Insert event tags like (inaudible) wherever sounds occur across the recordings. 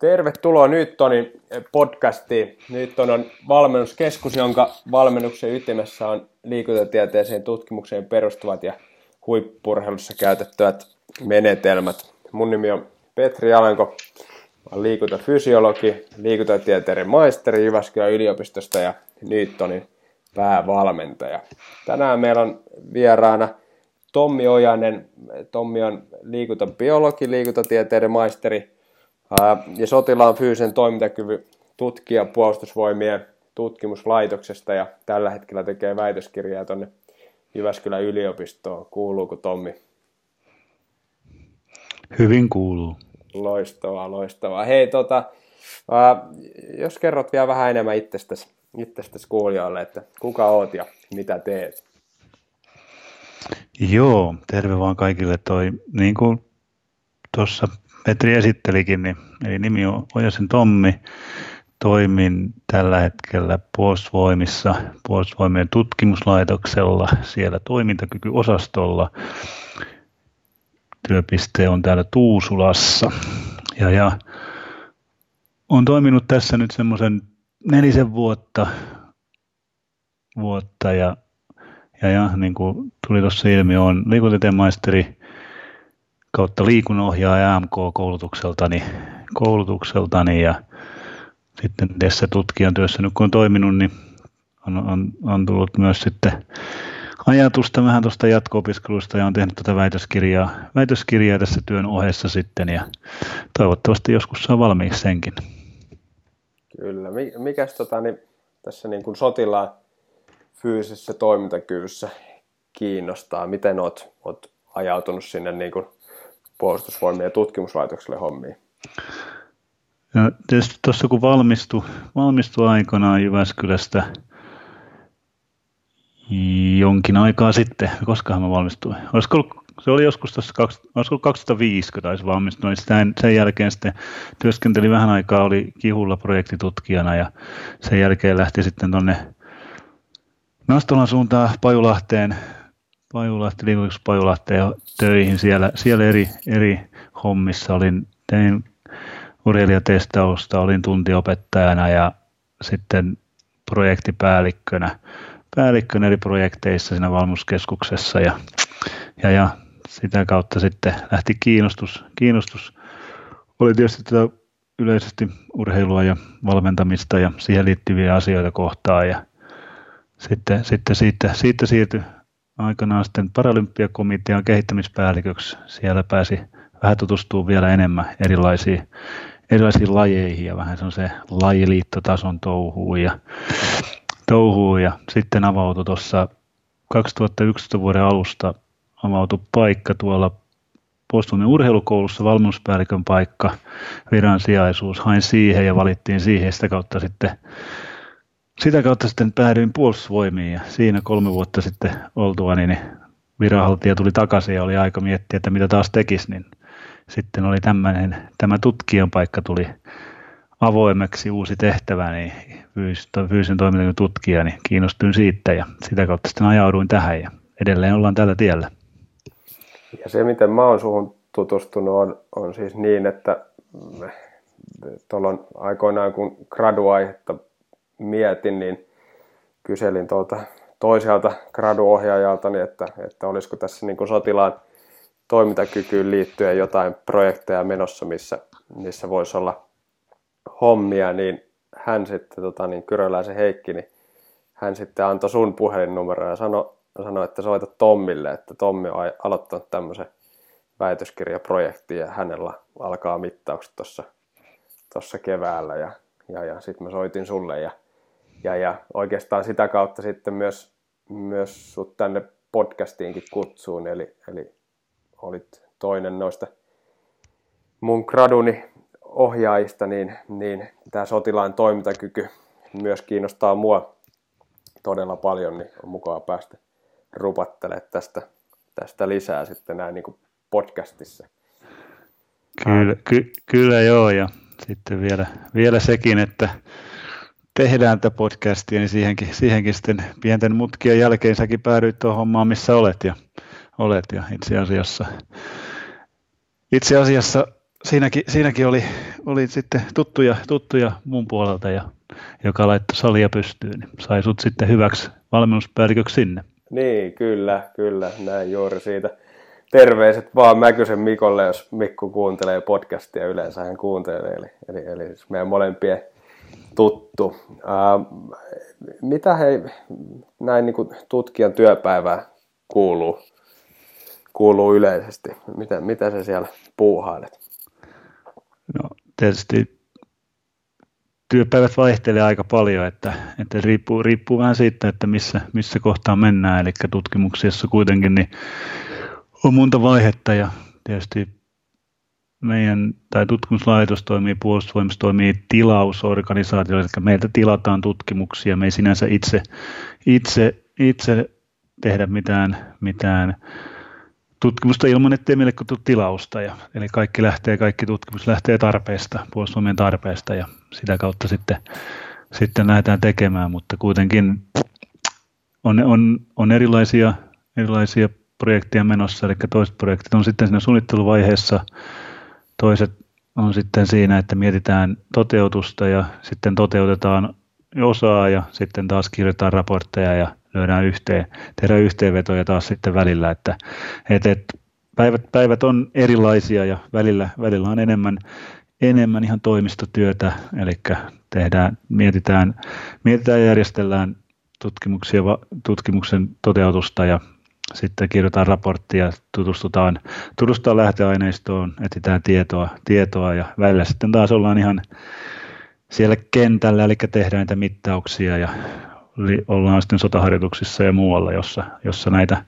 Tervetuloa Newtonin podcastiin. Newton on valmennuskeskus, jonka valmennuksen ytimessä on liikuntatieteeseen tutkimukseen perustuvat ja huippurheilussa käytettävät menetelmät. Mun nimi on Petri Alanko, olen liikuntafysiologi, liikuntatieteiden maisteri Jyväskylän yliopistosta ja Newtonin päävalmentaja. Tänään meillä on vieraana Tommi Ojanen. Tommi on liikuntabiologi, liikuntatieteiden maisteri ja sotilaan fyysisen toimintakyvyn tutkija puolustusvoimien tutkimuslaitoksesta ja tällä hetkellä tekee väitöskirjaa tuonne Jyväskylän yliopistoon. Kuuluuko Tommi? Hyvin kuuluu. Loistavaa, loistavaa. Hei, tota, ää, jos kerrot vielä vähän enemmän itsestäsi, itsestäsi kuulijoille, että kuka oot ja mitä teet? Joo, terve vaan kaikille. Toi, niin kuin tuossa Petri esittelikin, niin, eli nimi on Ojasen Tommi. Toimin tällä hetkellä puolustusvoimissa, puolustusvoimien tutkimuslaitoksella, siellä toimintakykyosastolla. Työpiste on täällä Tuusulassa. Ja, ja on toiminut tässä nyt semmoisen nelisen vuotta, vuotta ja, ja, ja niin kuin tuli tuossa ilmi, on liikuntatieteen maisteri kautta liikunohjaaja AMK-koulutukseltani koulutukseltani ja sitten tässä tutkijan työssä nyt kun on toiminut, niin on, on, on tullut myös sitten ajatusta vähän tuosta jatko-opiskelusta ja on tehnyt tätä väitöskirjaa, väitöskirjaa tässä työn ohessa sitten ja toivottavasti joskus saa valmiiksi senkin. Kyllä. Mikäs tota, niin, tässä niin kuin sotilaan fyysisessä toimintakyvyssä kiinnostaa? Miten olet, olet ajautunut sinne niin kuin puolustusvoimien tutkimuslaitokselle hommiin? No, tietysti tuossa kun valmistui, valmistui aikanaan Jyväskylästä jonkin aikaa sitten, koska mä valmistuin. Olisiko ollut, se oli joskus tuossa, olisiko 2005, kun taisi valmistua, niin sen, sen jälkeen sitten työskenteli vähän aikaa, oli Kihulla projektitutkijana ja sen jälkeen lähti sitten tuonne Nastolan suuntaan Pajulahteen Pajulahti, liikutuksessa Pajulahteen töihin siellä, siellä eri, eri hommissa. Olin, tein urheilijatestausta, olin tuntiopettajana ja sitten projektipäällikkönä päällikkönä eri projekteissa siinä valmuskeskuksessa ja, ja, ja sitä kautta sitten lähti kiinnostus. Kiinnostus oli tietysti tätä yleisesti urheilua ja valmentamista ja siihen liittyviä asioita kohtaan ja sitten, sitten siitä, siitä siirtyi aikanaan sitten Paralympiakomitean kehittämispäälliköksi. Siellä pääsi vähän tutustumaan vielä enemmän erilaisiin, erilaisiin lajeihin ja vähän se lajiliittotason touhuun ja, touhuun ja sitten avautui tuossa 2011 vuoden alusta avautui paikka tuolla Puolustusvoimien urheilukoulussa valmennuspäällikön paikka, viran sijaisuus. Hain siihen ja valittiin siihen. Sitä kautta sitten sitä kautta sitten päädyin puolustusvoimiin ja siinä kolme vuotta sitten oltua, niin viranhaltija tuli takaisin ja oli aika miettiä, että mitä taas tekisi, niin sitten oli tämmöinen, tämä tutkijan paikka tuli avoimeksi uusi tehtävä, niin fyysisen toiminnan tutkija, niin kiinnostuin siitä ja sitä kautta sitten ajauduin tähän ja edelleen ollaan tällä tiellä. Ja se, miten mä oon suhun tutustunut, on, on siis niin, että tuolla aikoinaan, kun graduaihetta mietin, niin kyselin tuolta toiselta graduohjaajalta, niin että, että olisiko tässä niin kuin sotilaan toimintakykyyn liittyen jotain projekteja menossa, missä, missä voisi olla hommia, niin hän sitten, tota, niin Kyröläisen Heikki, niin hän sitten antoi sun puhelinnumero ja sanoi, sanoi, että soita Tommille, että Tommi on aloittanut tämmöisen väitöskirjaprojektin ja hänellä alkaa mittaukset tuossa keväällä ja, ja, ja sitten mä soitin sulle ja ja, ja oikeastaan sitä kautta sitten myös, myös sut tänne podcastiinkin kutsuun, eli, eli olit toinen noista mun graduni ohjaajista, niin, niin tämä sotilaan toimintakyky myös kiinnostaa mua todella paljon, niin on mukava päästä rupattelemaan tästä, tästä lisää sitten näin niin kuin podcastissa. Kyllä, ky, kyllä joo, ja sitten vielä, vielä sekin, että tehdään tätä podcastia, niin siihenkin, siihenkin sitten pienten mutkien jälkeen säkin päädyit tuohon hommaan, missä olet ja, olet ja itse asiassa, itse asiassa siinäkin, siinäkin oli, oli sitten tuttuja, tuttuja mun puolelta, ja, joka laittoi salia pystyyn, niin sai sut sitten hyväksi valmennuspäälliköksi sinne. Niin, kyllä, kyllä, näin juuri siitä. Terveiset vaan Mäkysen Mikolle, jos Mikko kuuntelee podcastia, yleensä hän kuuntelee, eli, eli, eli siis meidän molempien tuttu. Ää, mitä hei, näin niin tutkijan työpäivää kuuluu, kuuluu yleisesti? Mitä, mitä sä siellä puuhailet? No tietysti työpäivät vaihtelee aika paljon, että, että riippuu, riippuu vähän siitä, että missä, missä kohtaa mennään. Eli tutkimuksessa kuitenkin niin on monta vaihetta ja tietysti meidän tai tutkimuslaitos toimii, puolustusvoimissa toimii tilausorganisaatio, eli meiltä tilataan tutkimuksia, me ei sinänsä itse, itse, itse tehdä mitään, mitään tutkimusta ilman, ettei meille tule tilausta. Ja, eli kaikki lähtee, kaikki tutkimus lähtee tarpeesta, puolustusvoimien tarpeesta ja sitä kautta sitten, sitten lähdetään tekemään, mutta kuitenkin on, on, on erilaisia, erilaisia projekteja menossa, eli toiset projektit on sitten siinä suunnitteluvaiheessa, toiset on sitten siinä, että mietitään toteutusta ja sitten toteutetaan osaa ja sitten taas kirjoitetaan raportteja ja lyödään yhteen, tehdään yhteenvetoja taas sitten välillä, että et, et, päivät, päivät on erilaisia ja välillä, välillä on enemmän, enemmän ihan toimistotyötä, eli tehdään, mietitään, mietitään ja järjestellään tutkimuksia, tutkimuksen toteutusta ja sitten kirjoitetaan raporttia, tutustutaan, tutustutaan lähtöaineistoon, etsitään tietoa, tietoa ja välillä sitten taas ollaan ihan siellä kentällä, eli tehdään niitä mittauksia ja ollaan sitten sotaharjoituksissa ja muualla, jossa, jossa näitä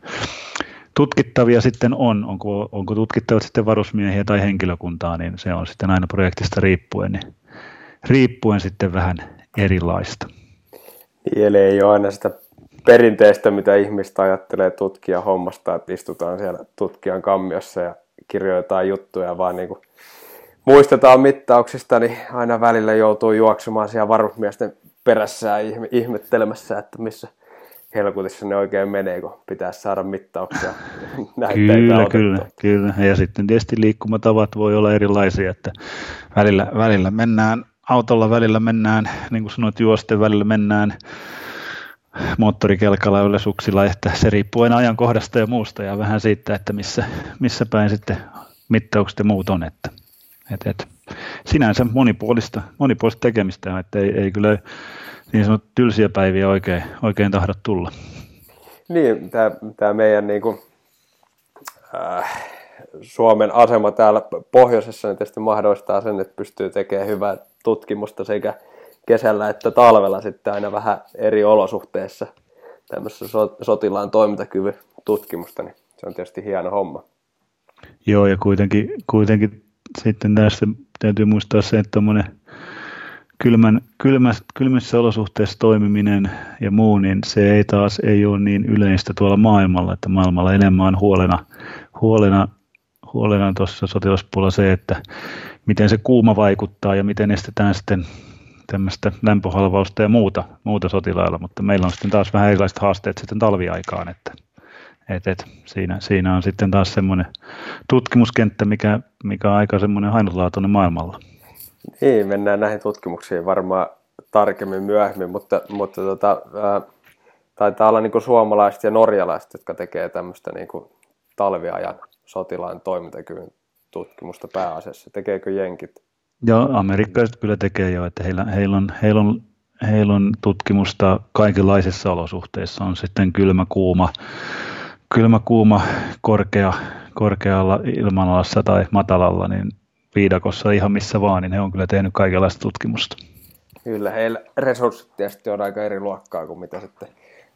tutkittavia sitten on. Onko, onko tutkittavat sitten varusmiehiä tai henkilökuntaa, niin se on sitten aina projektista riippuen, niin riippuen sitten vähän erilaista. Eli ei ole aina sitä perinteistä, mitä ihmistä ajattelee tutkija hommasta, että istutaan siellä tutkijan kammiossa ja kirjoitetaan juttuja, vaan niin kuin muistetaan mittauksista, niin aina välillä joutuu juoksemaan siellä varusmiesten perässä ja ihmettelemässä, että missä helkutissa ne oikein menee, kun pitäisi saada mittauksia. (laughs) kyllä, kyllä, kyllä. Ja sitten tietysti liikkumatavat voi olla erilaisia, että välillä, välillä mennään autolla, välillä mennään, niin kuin sanoit, juosten välillä mennään moottorikelkalla ja suksilla, että se riippuu aina ajankohdasta ja muusta ja vähän siitä, että missä, missä päin sitten mittaukset ja muut on. Että, et, et, sinänsä monipuolista, monipuolista tekemistä, että ei, ei kyllä niin sanottu tylsiä päiviä oikein, oikein tahdo tulla. Niin, tämä meidän niin kuin, äh, Suomen asema täällä pohjoisessa niin tietysti mahdollistaa sen, että pystyy tekemään hyvää tutkimusta sekä kesällä että talvella sitten aina vähän eri olosuhteissa tämmöisessä sotilaan toimintakyvyn tutkimusta, niin se on tietysti hieno homma. Joo, ja kuitenkin, kuitenkin sitten tässä täytyy muistaa se, että tuommoinen kylmän, kylmässä, kylmissä olosuhteissa toimiminen ja muu, niin se ei taas ei ole niin yleistä tuolla maailmalla, että maailmalla enemmän on huolena, huolena, huolena tuossa sotilaspuolella se, että miten se kuuma vaikuttaa ja miten estetään sitten tämmöistä lämpöhalvausta ja muuta, muuta sotilailla, mutta meillä on sitten taas vähän erilaiset haasteet sitten talviaikaan, että et, et, siinä, siinä on sitten taas semmoinen tutkimuskenttä, mikä, mikä on aika semmoinen ainutlaatuinen maailmalla. Niin, mennään näihin tutkimuksiin varmaan tarkemmin myöhemmin, mutta, mutta tota, ää, taitaa olla niin suomalaiset ja norjalaiset, jotka tekee tämmöistä niin talviajan sotilaan toimintakyvyn tutkimusta pääasiassa. Tekeekö jenkit? Joo, amerikkalaiset kyllä tekee jo, että heillä, heillä, on, heillä, on, heillä on tutkimusta kaikenlaisissa olosuhteissa. On sitten kylmä, kuuma, kylmä, kuuma korkea, korkealla ilmanalassa tai matalalla, niin viidakossa ihan missä vaan, niin he on kyllä tehnyt kaikenlaista tutkimusta. Kyllä, heillä resurssit tietysti on aika eri luokkaa kuin mitä sitten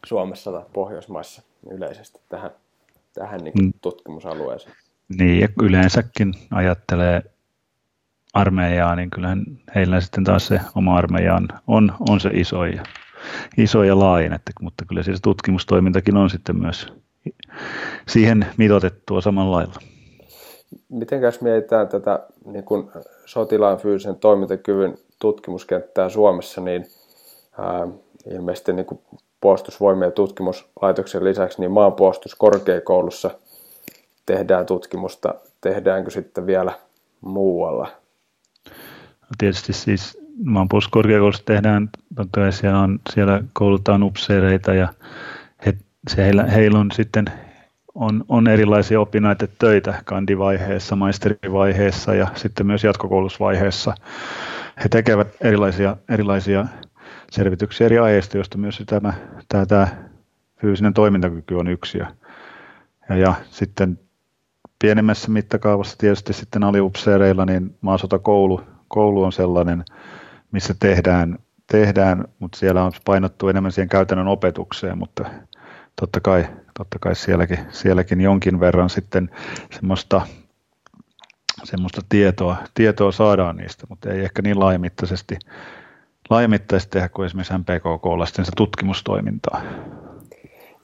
Suomessa tai Pohjoismaissa yleisesti tähän, tähän niin mm. tutkimusalueeseen. Niin, ja yleensäkin ajattelee armeijaa, niin kyllähän heillä sitten taas se oma armeija on, on, se iso ja, iso ja laajin, että, mutta kyllä siis tutkimustoimintakin on sitten myös siihen mitotettua samalla lailla. Miten mietitään tätä niin kuin sotilaan fyysisen toimintakyvyn tutkimuskenttää Suomessa, niin ää, ilmeisesti niin kuin puolustusvoimien tutkimuslaitoksen lisäksi niin maanpuolustuskorkeakoulussa tehdään tutkimusta. Tehdäänkö sitten vielä muualla? Tietysti siis maanpuolustuskorkeakoulussa tehdään, totta kai siellä, on, siellä koulutaan upseereita ja he, se heillä, heillä on sitten on, on erilaisia töitä kandivaiheessa, maisterivaiheessa ja sitten myös jatkokoulutusvaiheessa. He tekevät erilaisia, erilaisia selvityksiä eri aiheista, joista myös tämä, tämä, tämä fyysinen toimintakyky on yksi. Ja, ja sitten pienemmässä mittakaavassa tietysti sitten aliupseereilla, niin maasotakoulu koulu on sellainen, missä tehdään, tehdään, mutta siellä on painottu enemmän siihen käytännön opetukseen, mutta totta kai, totta kai sielläkin, sielläkin jonkin verran sitten semmoista, semmoista tietoa, tietoa saadaan niistä, mutta ei ehkä niin laajamittaisesti, laajamittaisesti tehdä kuin esimerkiksi MPKK sitten se tutkimustoimintaa.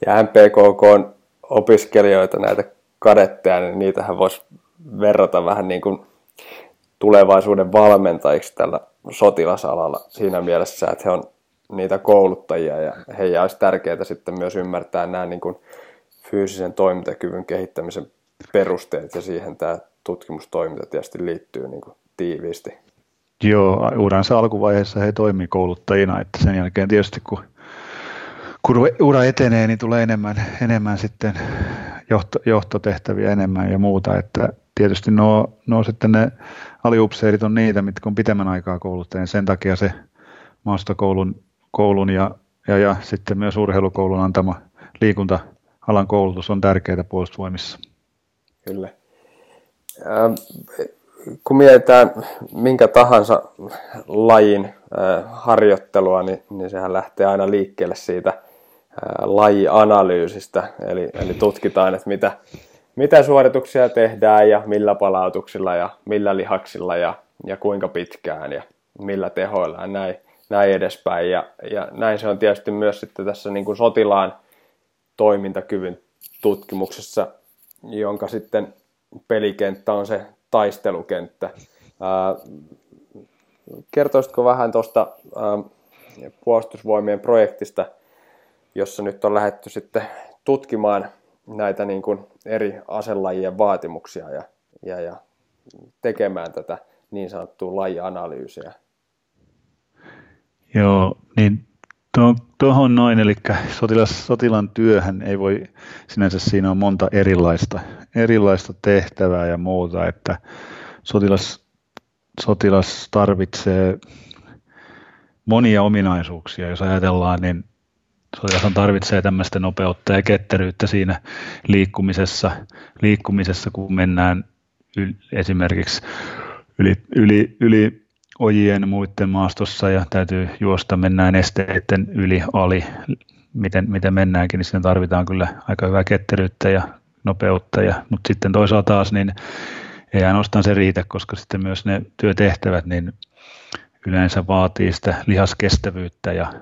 Ja MPKK on opiskelijoita, näitä kadetteja, niin niitähän voisi verrata vähän niin kuin tulevaisuuden valmentajiksi tällä sotilasalalla siinä mielessä, että he on niitä kouluttajia ja heidän olisi tärkeää sitten myös ymmärtää nämä niin kuin fyysisen toimintakyvyn kehittämisen perusteet ja siihen tämä tutkimustoiminta tietysti liittyy niin kuin tiiviisti. Joo, uransa alkuvaiheessa he toimii kouluttajina, että sen jälkeen tietysti kun, kun ura etenee, niin tulee enemmän, enemmän sitten johto, johtotehtäviä enemmän ja muuta, että tietysti nuo, nuo sitten ne aliupseerit on niitä, mitkä on pitemmän aikaa kouluttajien. Sen takia se maastokoulun koulun ja, ja, ja sitten myös urheilukoulun antama liikunta-alan koulutus on tärkeää puolustusvoimissa. Kyllä. Ähm, kun mietitään minkä tahansa lajin äh, harjoittelua, niin, niin sehän lähtee aina liikkeelle siitä äh, lajianalyysistä, eli, eli tutkitaan, että mitä, mitä suorituksia tehdään ja millä palautuksilla ja millä lihaksilla ja, ja kuinka pitkään ja millä tehoilla ja näin, näin edespäin. Ja, ja näin se on tietysti myös sitten tässä niin kuin sotilaan toimintakyvyn tutkimuksessa, jonka sitten pelikenttä on se taistelukenttä. Ää, kertoisitko vähän tuosta puolustusvoimien projektista, jossa nyt on lähdetty sitten tutkimaan näitä niin kuin eri aselajien vaatimuksia ja, ja, ja tekemään tätä niin sanottua lajianalyysiä. Joo, niin tuohon noin, eli sotilas, sotilan työhän ei voi, sinänsä siinä on monta erilaista, erilaista tehtävää ja muuta, että sotilas, sotilas tarvitsee monia ominaisuuksia, jos ajatellaan, niin sotilashan tarvitsee tämmöistä nopeutta ja ketteryyttä siinä liikkumisessa, liikkumisessa kun mennään yl, esimerkiksi yli, yli, yli ojien muiden maastossa ja täytyy juosta, mennään esteiden yli, ali, miten, miten mennäänkin, niin siinä tarvitaan kyllä aika hyvää ketteryyttä ja nopeutta, ja, mutta sitten toisaalta taas niin ei ainoastaan se riitä, koska sitten myös ne työtehtävät niin yleensä vaatii sitä lihaskestävyyttä ja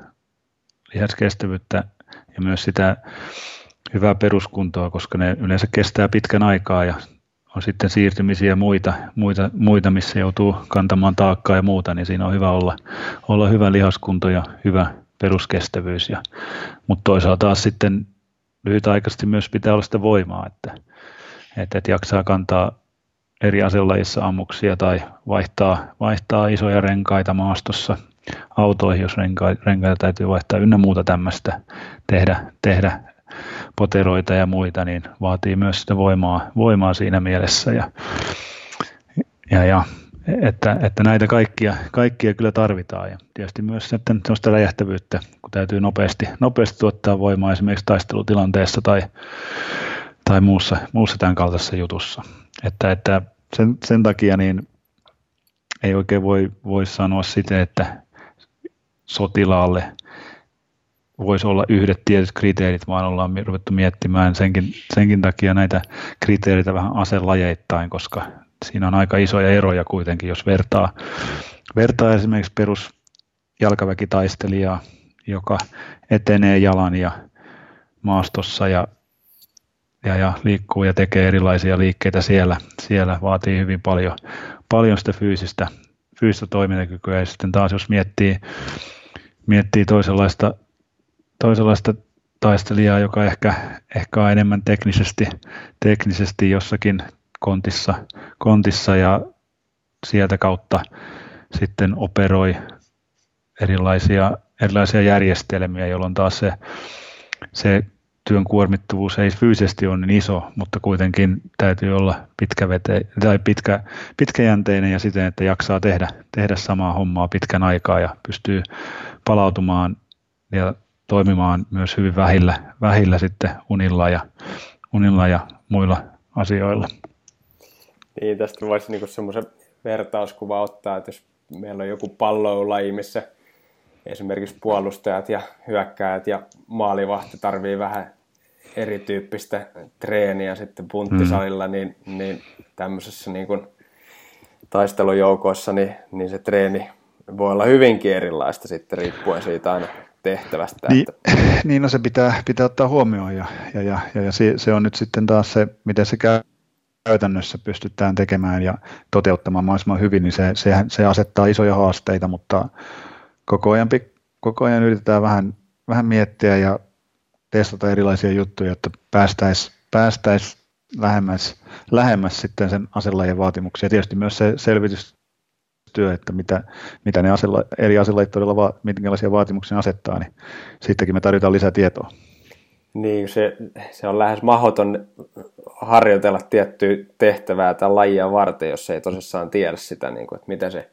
lihaskestävyyttä ja myös sitä hyvää peruskuntoa, koska ne yleensä kestää pitkän aikaa ja on sitten siirtymisiä ja muita, muita, muita, missä joutuu kantamaan taakkaa ja muuta, niin siinä on hyvä olla, olla hyvä lihaskunto ja hyvä peruskestävyys. Ja, mutta toisaalta taas sitten lyhytaikaisesti myös pitää olla sitä voimaa, että, että, että jaksaa kantaa eri aselajissa ammuksia tai vaihtaa, vaihtaa isoja renkaita maastossa autoihin, jos renkaita, renkaita täytyy vaihtaa ynnä muuta tämmöistä tehdä, tehdä poteroita ja muita, niin vaatii myös sitä voimaa, voimaa siinä mielessä. Ja, ja, ja että, että näitä kaikkia, kaikkia kyllä tarvitaan ja tietysti myös sitten sellaista räjähtävyyttä, kun täytyy nopeasti, nopeasti tuottaa voimaa esimerkiksi taistelutilanteessa tai, tai muussa, muussa tämän kaltaisessa jutussa. Että, että sen, sen takia niin ei oikein voi, voi sanoa sitä, että sotilaalle voisi olla yhdet tietyt kriteerit, vaan ollaan ruvettu miettimään senkin, senkin takia näitä kriteereitä vähän aselajeittain, koska siinä on aika isoja eroja kuitenkin, jos vertaa, vertaa esimerkiksi perus jalkaväkitaistelijaa, joka etenee jalan ja maastossa ja, ja, ja liikkuu ja tekee erilaisia liikkeitä siellä. Siellä vaatii hyvin paljon, paljon sitä fyysistä, fyysistä toimintakykyä ja sitten taas jos miettii, miettii toisenlaista toisenlaista taistelijaa, joka ehkä, ehkä on enemmän teknisesti, teknisesti jossakin kontissa, kontissa ja sieltä kautta sitten operoi erilaisia, erilaisia järjestelmiä, jolloin taas se, se työn kuormittavuus ei fyysisesti ole niin iso, mutta kuitenkin täytyy olla pitkävete, tai pitkä, pitkäjänteinen ja siten, että jaksaa tehdä, tehdä samaa hommaa pitkän aikaa ja pystyy palautumaan ja toimimaan myös hyvin vähillä, vähillä sitten unilla ja, unilla ja muilla asioilla. Niin, tästä voisi niinku semmoisen vertauskuva ottaa, että jos meillä on joku palloulaji, missä esimerkiksi puolustajat ja hyökkäjät ja maalivahti tarvii vähän erityyppistä treeniä sitten punttisalilla, mm. niin, niin tämmöisessä niin kuin taistelujoukoissa, niin, niin se treeni voi olla hyvinkin erilaista sitten riippuen siitä aina tehtävästä. Niin, että... (laughs) niin no se pitää, pitää ottaa huomioon ja, ja, ja, ja, ja se, se on nyt sitten taas se, miten se käy käytännössä pystytään tekemään ja toteuttamaan mahdollisimman hyvin, niin se, se, se asettaa isoja haasteita, mutta koko ajan, koko ajan yritetään vähän, vähän miettiä ja testata erilaisia juttuja, jotta päästäisiin päästäis lähemmäs, lähemmäs sitten sen aselajien vaatimuksia. Tietysti myös se selvitystyö, että mitä, mitä ne asela, eri aselajit todella, va, minkälaisia vaatimuksia asettaa, niin siitäkin me tarvitaan lisää tietoa. Niin, se, se on lähes mahdoton harjoitella tiettyä tehtävää tai lajia varten, jos ei tosissaan tiedä sitä, niin kuin, että mitä se,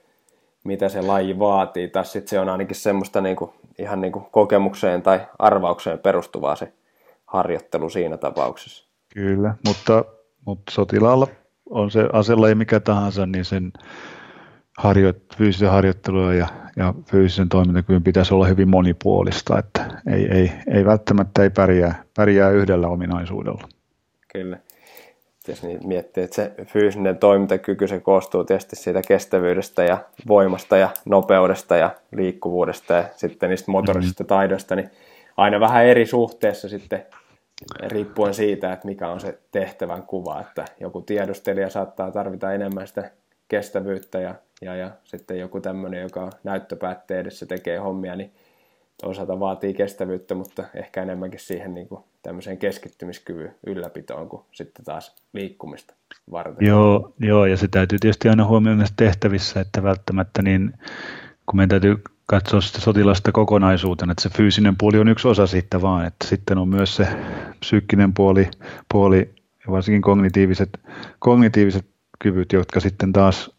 mitä se laji vaatii. Tai sitten se on ainakin semmoista niin kuin, ihan niin kuin kokemukseen tai arvaukseen perustuvaa se harjoittelu siinä tapauksessa. Kyllä, mutta, mutta sotilaalla on se aselaji mikä tahansa, niin sen harjoit, fyysisen harjoittelun ja, ja fyysisen toimintakyvyn pitäisi olla hyvin monipuolista, että ei, ei, ei välttämättä ei pärjää, pärjää yhdellä ominaisuudella. Kyllä. Jos niin miettii, että se fyysinen toimintakyky se koostuu tietysti siitä kestävyydestä ja voimasta ja nopeudesta ja liikkuvuudesta ja sitten niistä motorisista mm-hmm. taidoista, niin aina vähän eri suhteessa sitten riippuen siitä, että mikä on se tehtävän kuva, että joku tiedustelija saattaa tarvita enemmän sitä kestävyyttä ja, ja, ja sitten joku tämmöinen, joka näyttöpäätteen edessä tekee hommia, niin toisaalta vaatii kestävyyttä, mutta ehkä enemmänkin siihen niin kuin tämmöiseen keskittymiskyvyn ylläpitoon kuin sitten taas liikkumista varten. Joo, joo, ja se täytyy tietysti aina huomioida näissä tehtävissä, että välttämättä niin, kun meidän täytyy katsoa sitä sotilasta kokonaisuutena, että se fyysinen puoli on yksi osa siitä vaan, että sitten on myös se psyykkinen puoli, puoli ja varsinkin kognitiiviset, kognitiiviset kyvyt, jotka sitten taas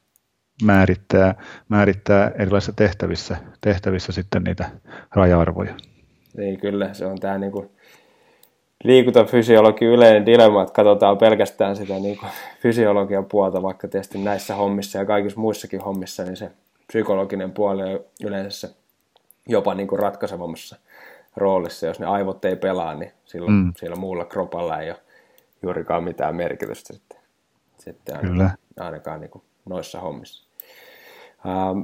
määrittää, määrittää erilaisissa tehtävissä, tehtävissä sitten niitä raja-arvoja. Niin kyllä, se on tämä niin kuin liikuntafysiologi yleinen dilemma, että katsotaan pelkästään sitä niin kuin fysiologian puolta, vaikka tietysti näissä hommissa ja kaikissa muissakin hommissa, niin se psykologinen puoli on yleensä jopa niin kuin ratkaisevammassa roolissa. Jos ne aivot ei pelaa, niin silloin mm. sillä muulla kropalla ei ole juurikaan mitään merkitystä sitten, sitten Kyllä. ainakaan niin kuin noissa hommissa. Ähm,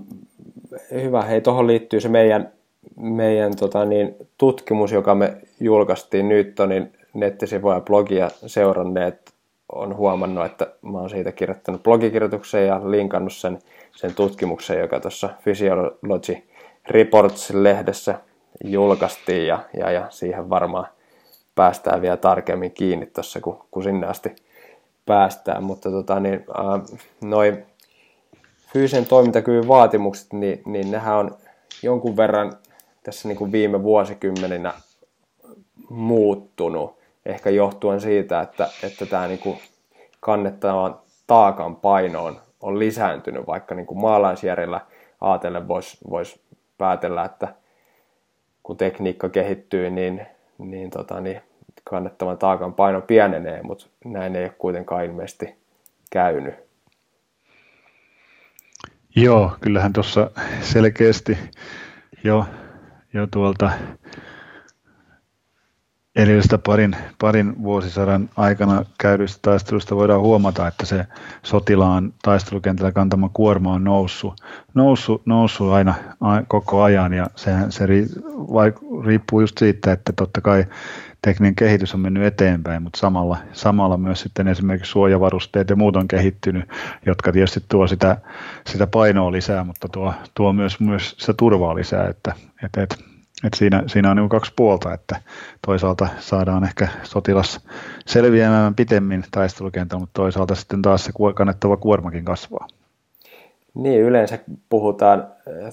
hyvä, hei tuohon liittyy se meidän, meidän tota niin, tutkimus, joka me julkaistiin Newtonin nettisivuja ja blogia seuranneet on huomannut, että mä oon siitä kirjoittanut blogikirjoituksen ja linkannut sen, sen tutkimuksen, joka tuossa Physiology Reports-lehdessä julkaistiin ja, ja, ja siihen varmaan päästään vielä tarkemmin kiinni tuossa, kun, kun sinne asti päästään. Mutta tota, niin, äh, noin fyysisen toimintakyvyn vaatimukset, niin, niin nehän on jonkun verran tässä niin kuin viime vuosikymmeninä muuttunut. Ehkä johtuen siitä, että, että tämä niin kuin kannettavan taakan paino on, on lisääntynyt, vaikka niin kuin maalaisjärjellä ajatellen voisi vois päätellä, että kun tekniikka kehittyy, niin, niin, tota, niin kannettavan taakan paino pienenee, mutta näin ei ole kuitenkaan ilmeisesti käynyt. Joo, kyllähän tuossa selkeästi jo, jo tuolta edellisestä parin, parin vuosisadan aikana käydystä taistelusta voidaan huomata, että se sotilaan taistelukentällä kantama kuorma on noussut, noussut, noussut aina koko ajan. Ja sehän, se riippuu just siitä, että totta kai tekninen kehitys on mennyt eteenpäin, mutta samalla, samalla myös sitten esimerkiksi suojavarusteet ja muut on kehittynyt, jotka tietysti tuo sitä, sitä painoa lisää, mutta tuo, tuo myös, myös sitä turvaa lisää, että, että, että että siinä, siinä on niin kaksi puolta, että toisaalta saadaan ehkä sotilas selviämään pitemmin taistelukentällä, mutta toisaalta sitten taas se kannettava kuormakin kasvaa. Niin, yleensä puhutaan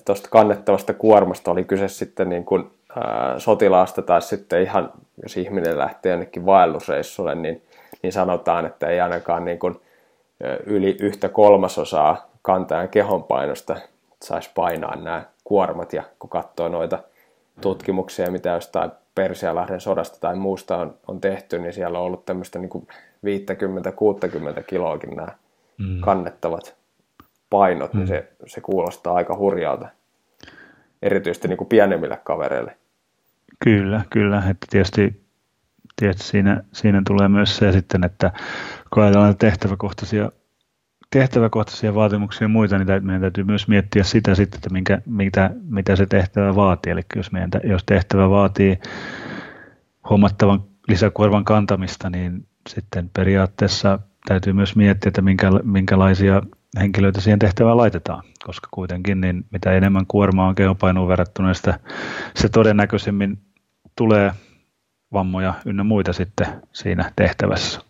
tuosta kannettavasta kuormasta, oli kyse sitten niin kuin, ää, sotilaasta tai sitten ihan, jos ihminen lähtee jonnekin vaellusreissulle, niin, niin sanotaan, että ei ainakaan niin kuin, yli yhtä kolmasosaa kantajan kehonpainosta saisi painaa nämä kuormat. Ja kun katsoo noita tutkimuksia, mitä jostain Persialahden sodasta tai muusta on, on tehty, niin siellä on ollut tämmöistä niin 50-60 kiloakin nämä mm. kannettavat painot, niin mm. niin se, se kuulostaa aika hurjalta, erityisesti niin kuin pienemmille kavereille. Kyllä, kyllä. Että tietysti, tietysti siinä, siinä tulee myös se sitten, että kun ajatellaan tehtäväkohtaisia tehtäväkohtaisia vaatimuksia ja muita, niin meidän täytyy myös miettiä sitä sitten, että minkä, mitä, mitä se tehtävä vaatii. Eli jos, meidän, jos tehtävä vaatii huomattavan lisäkuorman kantamista, niin sitten periaatteessa täytyy myös miettiä, että minkä, minkälaisia henkilöitä siihen tehtävään laitetaan, koska kuitenkin niin mitä enemmän kuormaa on kehopainuun verrattuna, sitä se todennäköisemmin tulee vammoja ynnä muita sitten siinä tehtävässä.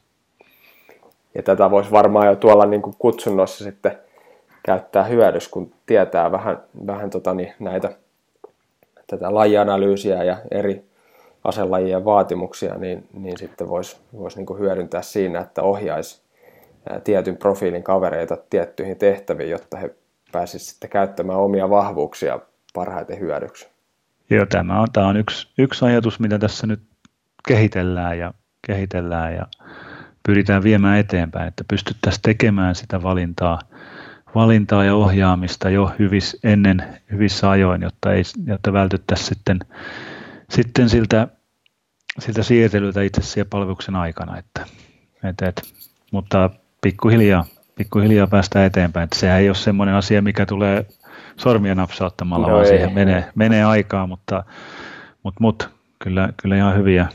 Ja tätä voisi varmaan jo tuolla niin kuin kutsunnoissa sitten käyttää hyödyssä, kun tietää vähän, vähän tota, niin näitä tätä lajianalyysiä ja eri aselajien vaatimuksia, niin, niin sitten voisi vois niin hyödyntää siinä, että ohjaisi tietyn profiilin kavereita tiettyihin tehtäviin, jotta he pääsisivät sitten käyttämään omia vahvuuksia parhaiten hyödyksi. Joo, tämä on, tämä on yksi, yksi ajatus, mitä tässä nyt kehitellään ja, kehitellään ja pyritään viemään eteenpäin, että pystyttäisiin tekemään sitä valintaa, valintaa ja ohjaamista jo hyvis, ennen hyvissä ajoin, jotta, ei, jotta vältyttäisiin sitten, sitten siltä, siltä siirtelyltä itse siellä palveluksen aikana. Että, et, et, mutta pikkuhiljaa, pikkuhiljaa päästään eteenpäin. Että sehän ei ole semmoinen asia, mikä tulee sormia napsauttamalla, no vaan ei. siihen menee, menee aikaa, mutta, mutta, mutta kyllä, kyllä ihan hyviä,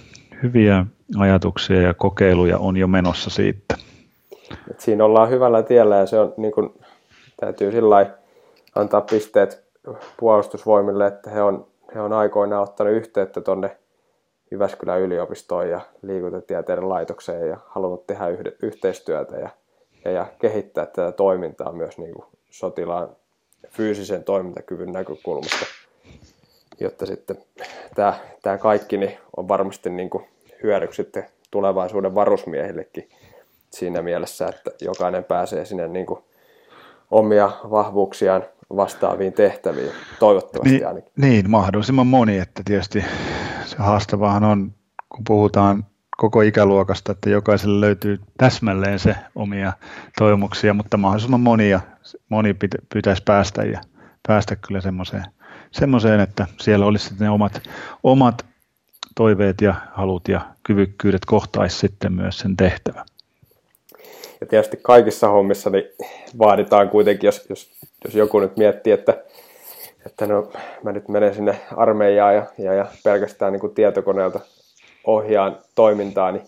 hyviä ajatuksia ja kokeiluja on jo menossa siitä. Et siinä ollaan hyvällä tiellä ja se on niin kuin, täytyy sillä antaa pisteet puolustusvoimille, että he on, he on aikoinaan ottanut yhteyttä tuonne Jyväskylän yliopistoon ja liikuntatieteiden laitokseen ja halunnut tehdä yhde, yhteistyötä ja, ja, ja kehittää tätä toimintaa myös niin kuin sotilaan fyysisen toimintakyvyn näkökulmasta, jotta sitten tämä, tämä kaikki niin on varmasti niin kuin hyödyksi sitten tulevaisuuden varusmiehillekin siinä mielessä, että jokainen pääsee sinne niin kuin omia vahvuuksiaan vastaaviin tehtäviin, toivottavasti niin, ainakin. Niin, mahdollisimman moni, että tietysti se haastavahan on, kun puhutaan koko ikäluokasta, että jokaiselle löytyy täsmälleen se omia toivomuksia, mutta mahdollisimman monia, moni pitäisi päästä ja päästä kyllä semmoiseen, semmoiseen että siellä olisi ne omat, omat toiveet ja halut ja kyvykkyydet kohtaisi sitten myös sen tehtävän. Ja tietysti kaikissa hommissa niin vaaditaan kuitenkin, jos, jos, jos joku nyt miettii, että, että no, mä nyt menen sinne armeijaan ja, ja, ja pelkästään niin kuin tietokoneelta ohjaan toimintaa, niin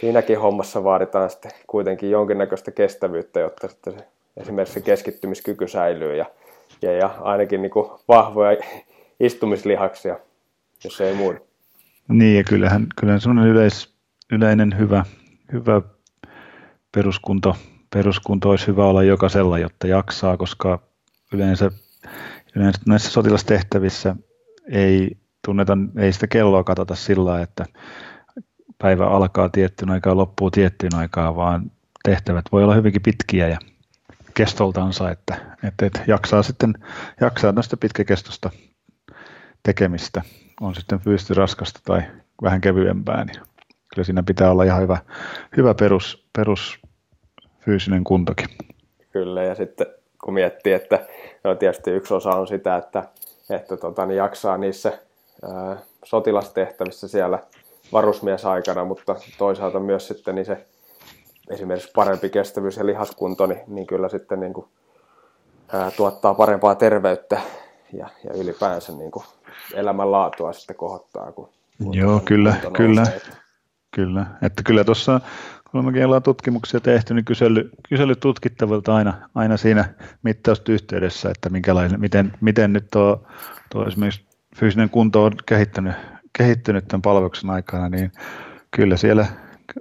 siinäkin hommassa vaaditaan sitten kuitenkin jonkinnäköistä kestävyyttä, jotta sitten se, esimerkiksi se keskittymiskyky säilyy ja, ja, ja ainakin niin kuin vahvoja istumislihaksia, jos ei muuta. Niin, ja kyllähän, kyllähän semmoinen yleis, yleinen hyvä, hyvä peruskunto, peruskunto olisi hyvä olla jokaisella, jotta jaksaa, koska yleensä, yleensä näissä sotilastehtävissä ei tunneta, ei sitä kelloa katsota sillä että päivä alkaa tiettyyn aikaan loppuu tiettyyn aikaan, vaan tehtävät voi olla hyvinkin pitkiä ja kestoltansa, että, että, että jaksaa sitten jaksaa tästä pitkäkestosta tekemistä on sitten fyysisesti raskasta tai vähän kevyempää, niin kyllä siinä pitää olla ihan hyvä, hyvä perus, perus fyysinen kuntokin. Kyllä, ja sitten kun miettii, että no tietysti yksi osa on sitä, että, että tota, niin jaksaa niissä ää, sotilastehtävissä siellä varusmiesaikana, mutta toisaalta myös sitten niin se esimerkiksi parempi kestävyys ja lihaskunto, niin, niin kyllä sitten niin kuin, ää, tuottaa parempaa terveyttä ja, ja ylipäänsä niin kuin elämänlaatua sitten kohottaa. Kun, kun Joo, kyllä, kyllä, että... kyllä. Että kyllä tuossa kun mekin ollaan tutkimuksia tehty, niin kysely, kysely tutkittavilta aina, aina siinä mittaustyhteydessä, että minkälainen, miten, miten nyt tuo, tuo esimerkiksi fyysinen kunto on kehittynyt, kehittynyt tämän palveluksen aikana, niin kyllä siellä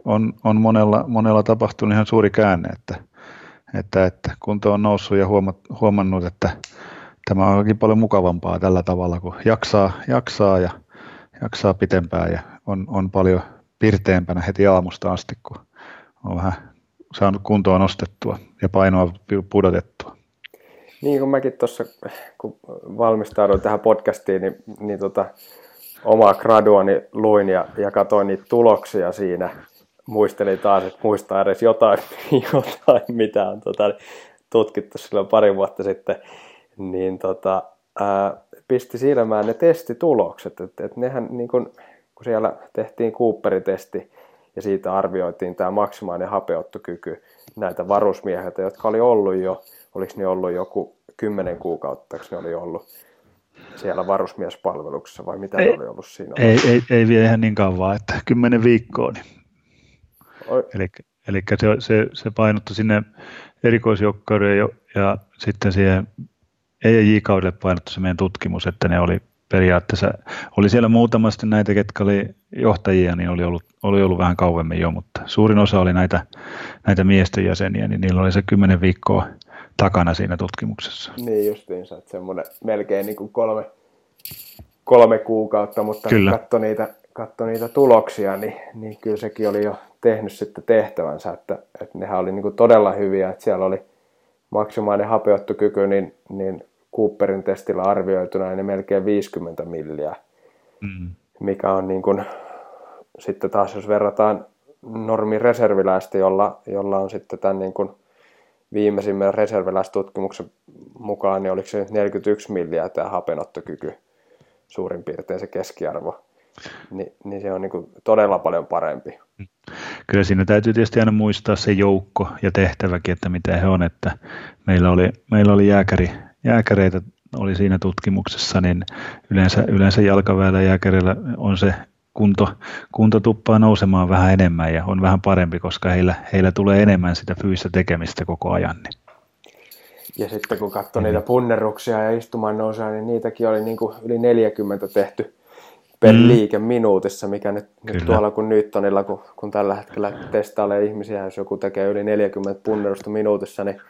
on, on monella, monella tapahtunut ihan suuri käänne, että, että, että kunto on noussut ja huomannut, että tämä onkin paljon mukavampaa tällä tavalla, kun jaksaa, jaksaa ja jaksaa pitempään ja on, on paljon pirteempänä heti aamusta asti, kun on vähän saanut kuntoa nostettua ja painoa pudotettua. Niin kuin mäkin tuossa, kun valmistauduin tähän podcastiin, niin, niin tota, omaa graduani luin ja, ja katsoin niitä tuloksia siinä. Muistelin taas, että muistaa edes jotain, (laughs) jotain mitä on tota, tutkittu silloin pari vuotta sitten. Niin tota, ää, pisti silmään ne testitulokset. Että et nehän, niin kun, kun siellä tehtiin Cooperin-testi ja siitä arvioitiin tämä maksimaalinen hapeuttokyky näitä varusmieheltä, jotka oli ollut jo, oliko ne ollut joku kymmenen kuukautta, ne oli ollut siellä varusmiespalveluksessa vai mitä ei, oli ollut siinä? Ei, ei, ei vie ihan niin kauan, että kymmenen viikkoa. Niin. Eli, eli se, se, se painottui sinne erikoisjoukkoille ja, ja sitten siihen EJ-kaudelle painottui se meidän tutkimus, että ne oli periaatteessa, oli siellä muutamasti näitä, ketkä oli johtajia, niin oli ollut, oli ollut vähän kauemmin jo, mutta suurin osa oli näitä, näitä miesten jäseniä, niin niillä oli se kymmenen viikkoa takana siinä tutkimuksessa. Niin justiinsa, että semmoinen melkein niin kuin kolme, kolme kuukautta, mutta kyllä. katso niitä, katso niitä tuloksia, niin, niin kyllä sekin oli jo tehnyt sitten tehtävänsä, että, että nehän oli niin kuin todella hyviä, että siellä oli maksimaalinen hapeuttokyky, niin, niin Cooperin testillä arvioituna niin melkein 50 milliä, mm. mikä on niin kuin, sitten taas jos verrataan normi reserviläistä, jolla, jolla on sitten tämän niin kuin viimeisimmän reserviläistutkimuksen mukaan, niin oliko se nyt 41 milliä tämä hapenottokyky suurin piirtein se keskiarvo, Ni, niin se on niin kuin todella paljon parempi. Kyllä siinä täytyy tietysti aina muistaa se joukko ja tehtäväkin, että mitä he on, että meillä oli, meillä oli jääkäri, jääkäreitä oli siinä tutkimuksessa, niin yleensä, yleensä jalkaväellä jääkärillä on se kunto, kunto tuppaa nousemaan vähän enemmän ja on vähän parempi, koska heillä, heillä tulee enemmän sitä fyysistä tekemistä koko ajan. Niin. Ja sitten kun katsoi niitä punneruksia ja istumaan nousua, niin niitäkin oli niin kuin yli 40 tehty per mm. liike minuutissa, mikä nyt, nyt tuolla kun Newtonilla, kun, kun tällä hetkellä testailee ihmisiä, jos joku tekee yli 40 punnerusta minuutissa, niin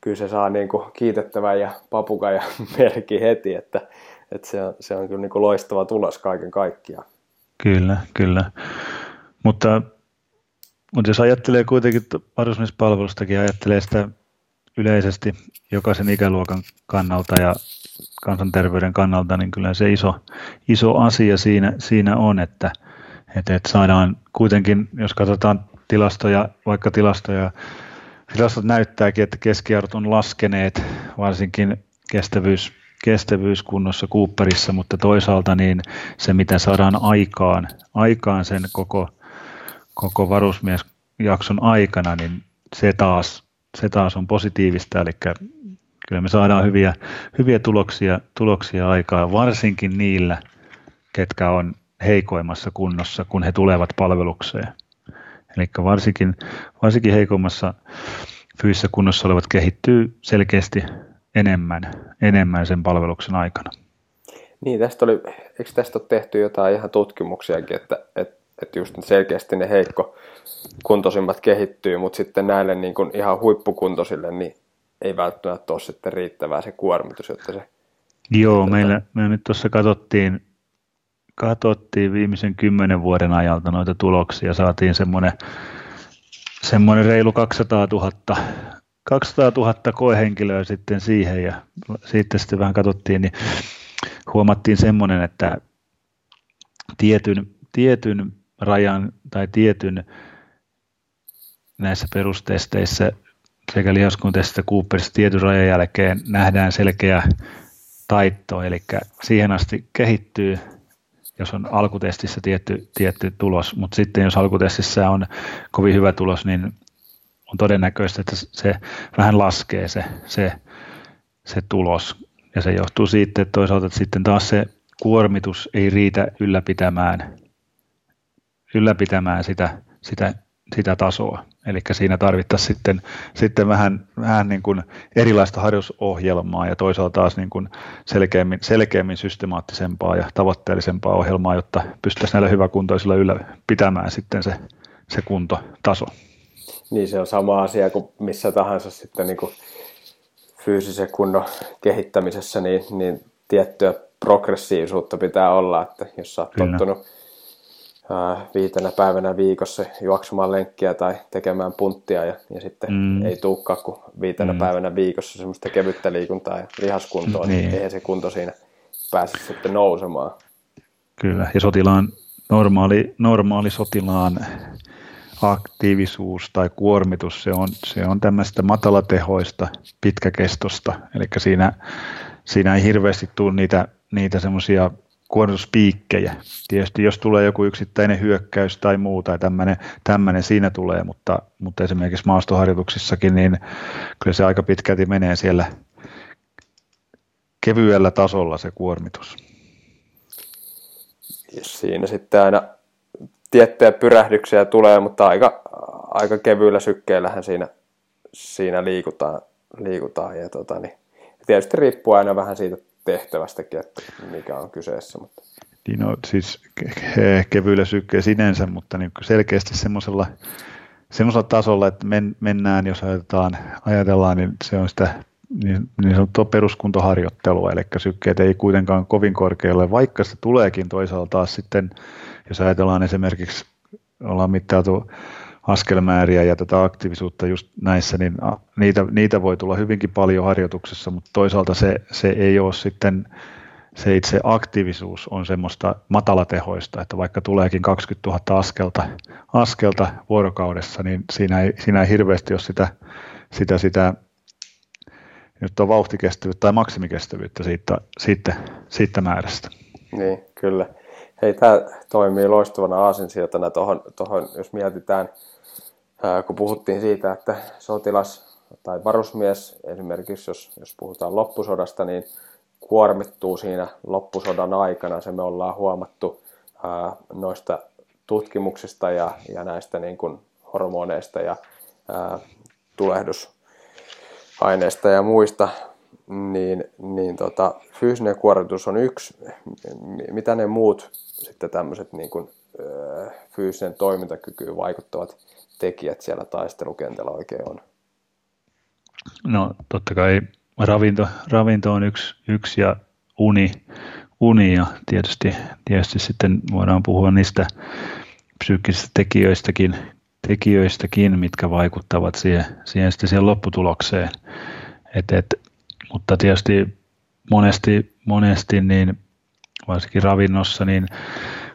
kyllä se saa niin kuin kiitettävän ja papukaja (laughs) merkki heti, että, että se, on, se on kyllä niin kuin loistava tulos kaiken kaikkiaan. Kyllä, kyllä. Mutta, mutta jos ajattelee kuitenkin varusmiespalvelustakin, ajattelee sitä yleisesti jokaisen ikäluokan kannalta ja kansanterveyden kannalta, niin kyllä se iso, iso asia siinä, siinä on, että, että, että saadaan kuitenkin, jos katsotaan tilastoja, vaikka tilastoja, tilastot näyttääkin, että keskiarvot on laskeneet, varsinkin kestävyys, kestävyyskunnossa Cooperissa, mutta toisaalta niin se, mitä saadaan aikaan, aikaan sen koko, koko varusmiesjakson aikana, niin se taas, se taas on positiivista, eli kyllä me saadaan hyviä, hyviä tuloksia, tuloksia aikaa, varsinkin niillä, ketkä on heikoimmassa kunnossa, kun he tulevat palvelukseen. Eli varsinkin, varsinkin heikommassa fyysisessä kunnossa olevat kehittyy selkeästi enemmän, enemmän sen palveluksen aikana. Niin, tästä oli, eikö tästä ole tehty jotain ihan tutkimuksiakin, että, että, että just selkeästi ne heikko kuntoisimmat kehittyy, mutta sitten näille niin kuin ihan huippukuntoisille niin ei välttämättä ole sitten riittävää se kuormitus, jotta se... Joo, meillä, me nyt tuossa katsottiin, katsottiin viimeisen kymmenen vuoden ajalta noita tuloksia, saatiin semmoinen, semmoinen reilu 200 000 200 000 koehenkilöä sitten siihen ja sitten sitten vähän katsottiin, niin huomattiin semmoinen, että tietyn, tietyn rajan tai tietyn näissä perustesteissä sekä lihaskuntaisesta Cooperissa tietyn rajan jälkeen nähdään selkeä taitto, eli siihen asti kehittyy, jos on alkutestissä tietty, tietty tulos, mutta sitten jos alkutestissä on kovin hyvä tulos, niin on todennäköistä, että se vähän laskee se, se, se tulos. Ja se johtuu siitä, että toisaalta että sitten taas se kuormitus ei riitä ylläpitämään, ylläpitämään sitä, sitä sitä tasoa. Eli siinä tarvittaisiin sitten, sitten vähän, vähän niin kuin erilaista harjoitusohjelmaa ja toisaalta taas niin kuin selkeämmin, selkeämmin systemaattisempaa ja tavoitteellisempaa ohjelmaa, jotta pystyttäisiin näillä hyväkuntoisilla ylläpitämään sitten se, se kuntotaso. Niin se on sama asia kuin missä tahansa sitten niin kuin fyysisen kunnon kehittämisessä, niin, niin tiettyä progressiivisuutta pitää olla, että jos sä oot Kyllä. tottunut ää, viitenä päivänä viikossa juoksemaan lenkkiä tai tekemään punttia ja, ja sitten mm. ei tulekaan kuin viitenä mm. päivänä viikossa semmoista kevyttä liikuntaa ja lihaskuntoa, niin, niin eihän se kunto siinä pääse sitten nousemaan. Kyllä, ja sotilaan normaali, normaali sotilaan aktiivisuus tai kuormitus, se on, se on tämmöistä matalatehoista, pitkäkestosta, eli siinä, siinä ei hirveästi tule niitä, niitä semmoisia kuormituspiikkejä. Tietysti jos tulee joku yksittäinen hyökkäys tai muu tai tämmöinen, tämmöinen siinä tulee, mutta, mutta esimerkiksi maastoharjoituksissakin, niin kyllä se aika pitkälti menee siellä kevyellä tasolla se kuormitus. Siinä sitten aina tiettyjä pyrähdyksiä tulee, mutta aika, aika kevyillä sykkeillähän siinä, siinä liikutaan, liikutaan ja tota, niin, tietysti riippuu aina vähän siitä tehtävästäkin, että mikä on kyseessä. Mutta. Niin no, siis ke- kevyillä sykkeillä sinänsä, mutta niin selkeästi semmoisella semmoisella tasolla, että men, mennään, jos ajatellaan, ajatellaan, niin se on sitä niin, niin sanottua peruskuntoharjoittelua, eli sykkeet ei kuitenkaan kovin korkealle, vaikka se tuleekin toisaalta taas sitten, jos ajatellaan esimerkiksi, ollaan mittailtu askelmääriä ja tätä aktiivisuutta just näissä, niin niitä, niitä voi tulla hyvinkin paljon harjoituksessa, mutta toisaalta se, se ei ole sitten, se itse aktiivisuus on semmoista matalatehoista, että vaikka tuleekin 20 000 askelta, askelta vuorokaudessa, niin siinä ei, siinä ei hirveästi ole sitä, sitä, sitä nyt on vauhtikestävyyttä tai maksimikestävyyttä siitä, siitä, siitä määrästä. Niin, kyllä. Hei, tämä toimii loistavana aasinsiltana tuohon, tohon, jos mietitään, ää, kun puhuttiin siitä, että sotilas tai varusmies, esimerkiksi jos, jos puhutaan loppusodasta, niin kuormittuu siinä loppusodan aikana. Se me ollaan huomattu ää, noista tutkimuksista ja, ja näistä niin kuin hormoneista ja ää, tulehdus aineista ja muista, niin, niin tota, fyysinen kuormitus on yksi. Mitä ne muut sitten tämmöiset niin kuin, fyysisen toimintakykyyn vaikuttavat tekijät siellä taistelukentällä oikein on? No totta kai ravinto, ravinto on yksi, yksi ja uni, uni ja tietysti, tietysti sitten voidaan puhua niistä psyykkisistä tekijöistäkin, tekijöistäkin, mitkä vaikuttavat siihen, siihen, sitten siihen lopputulokseen. Et, et, mutta tietysti monesti, monesti niin varsinkin ravinnossa, niin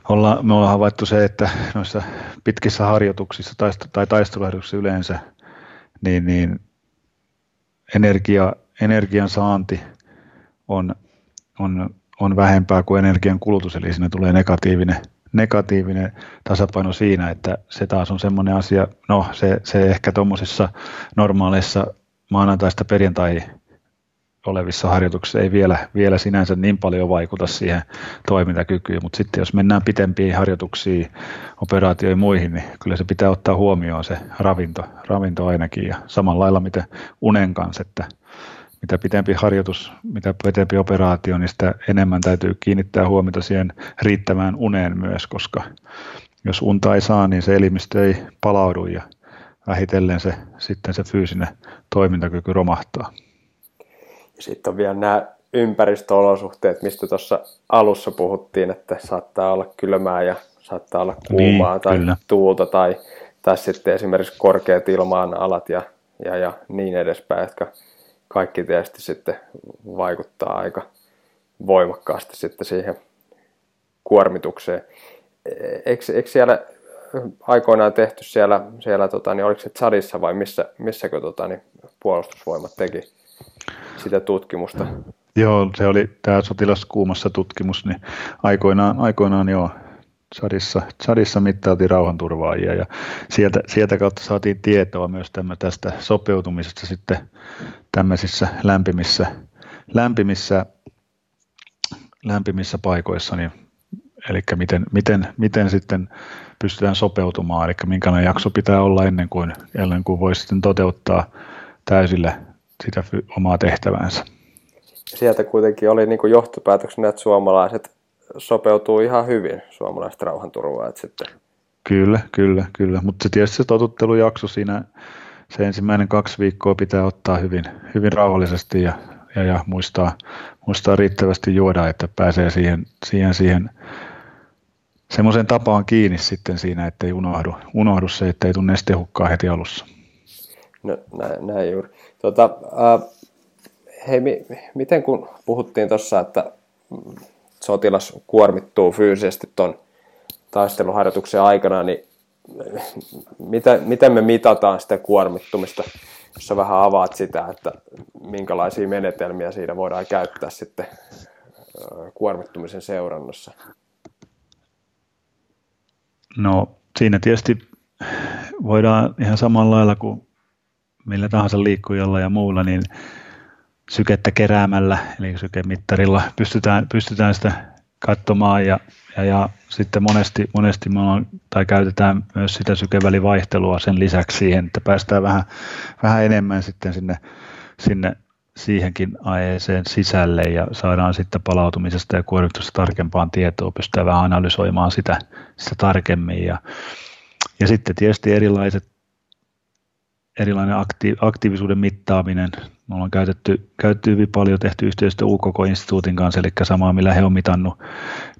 olla, me ollaan havaittu se, että noissa pitkissä harjoituksissa tai, tai taisteluharjoituksissa yleensä, niin, niin energia, energian saanti on, on, on vähempää kuin energian kulutus, eli siinä tulee negatiivinen negatiivinen tasapaino siinä, että se taas on semmoinen asia, no se, se ehkä tuommoisissa normaaleissa maanantaista perjantai olevissa harjoituksissa ei vielä, vielä sinänsä niin paljon vaikuta siihen toimintakykyyn, mutta sitten jos mennään pitempiin harjoituksiin, operaatioihin muihin, niin kyllä se pitää ottaa huomioon se ravinto, ravinto ainakin ja samalla lailla miten unen kanssa, että mitä pitempi harjoitus, mitä pitempi operaatio, niin sitä enemmän täytyy kiinnittää huomiota siihen riittävään uneen myös, koska jos unta ei saa, niin se elimistö ei palaudu ja vähitellen se, sitten se fyysinen toimintakyky romahtaa. Sitten on vielä nämä ympäristöolosuhteet, mistä tuossa alussa puhuttiin, että saattaa olla kylmää ja saattaa olla kuumaa niin, tai kyllä. tuulta tai, tai sitten esimerkiksi korkeat ilmaan alat ja, ja, ja niin edespäin, jotka kaikki tietysti sitten vaikuttaa aika voimakkaasti sitten siihen kuormitukseen. Eikö, eikö siellä aikoinaan tehty siellä, siellä tota, niin oliko se Tsadissa vai missä, missäkö tota, niin puolustusvoimat teki sitä tutkimusta? Joo, se oli tämä sotilaskuumassa tutkimus, niin aikoinaan, aikoinaan joo, Chadissa, Chadissa mittailtiin rauhanturvaajia ja sieltä, sieltä kautta saatiin tietoa myös tämä, tästä sopeutumisesta sitten tämmöisissä lämpimissä, lämpimissä, lämpimissä paikoissa, niin, eli miten, miten, miten sitten pystytään sopeutumaan, eli minkälainen jakso pitää olla ennen kuin, ennen kuin voi sitten toteuttaa täysillä sitä omaa tehtäväänsä. Sieltä kuitenkin oli niin johtopäätöksenä, että suomalaiset sopeutuu ihan hyvin suomalaiset rauhanturvaajat sitten. Kyllä, kyllä, kyllä. Mutta se tietysti se totuttelujakso siinä, se ensimmäinen kaksi viikkoa pitää ottaa hyvin, hyvin rauhallisesti ja, ja, ja muistaa, muistaa riittävästi juoda, että pääsee siihen, siihen, siihen semmoiseen tapaan kiinni sitten siinä, että ei unohdu, unohdu se, että ei tule nestehukkaa heti alussa. No näin, näin juuri. Tota, äh, hei, mi, miten kun puhuttiin tuossa, että sotilas kuormittuu fyysisesti tuon taisteluharjoituksen aikana, niin miten, miten me mitataan sitä kuormittumista, jos sä vähän avaat sitä, että minkälaisia menetelmiä siinä voidaan käyttää sitten kuormittumisen seurannassa? No siinä tietysti voidaan ihan samalla lailla kuin millä tahansa liikkujalla ja muulla, niin sykettä keräämällä, eli sykemittarilla pystytään, pystytään sitä katsomaan ja, ja, ja sitten monesti, monesti me tai käytetään myös sitä sykevälivaihtelua sen lisäksi siihen, että päästään vähän, vähän enemmän sitten sinne, sinne siihenkin aiheeseen sisälle ja saadaan sitten palautumisesta ja kuormitusta tarkempaan tietoa, pystytään vähän analysoimaan sitä, sitä tarkemmin ja, ja sitten tietysti erilaiset erilainen akti, aktiivisuuden mittaaminen. Me ollaan käytetty, käytetty hyvin paljon, tehty yhteistyötä UKK-instituutin kanssa, eli samaa millä he on mitannut,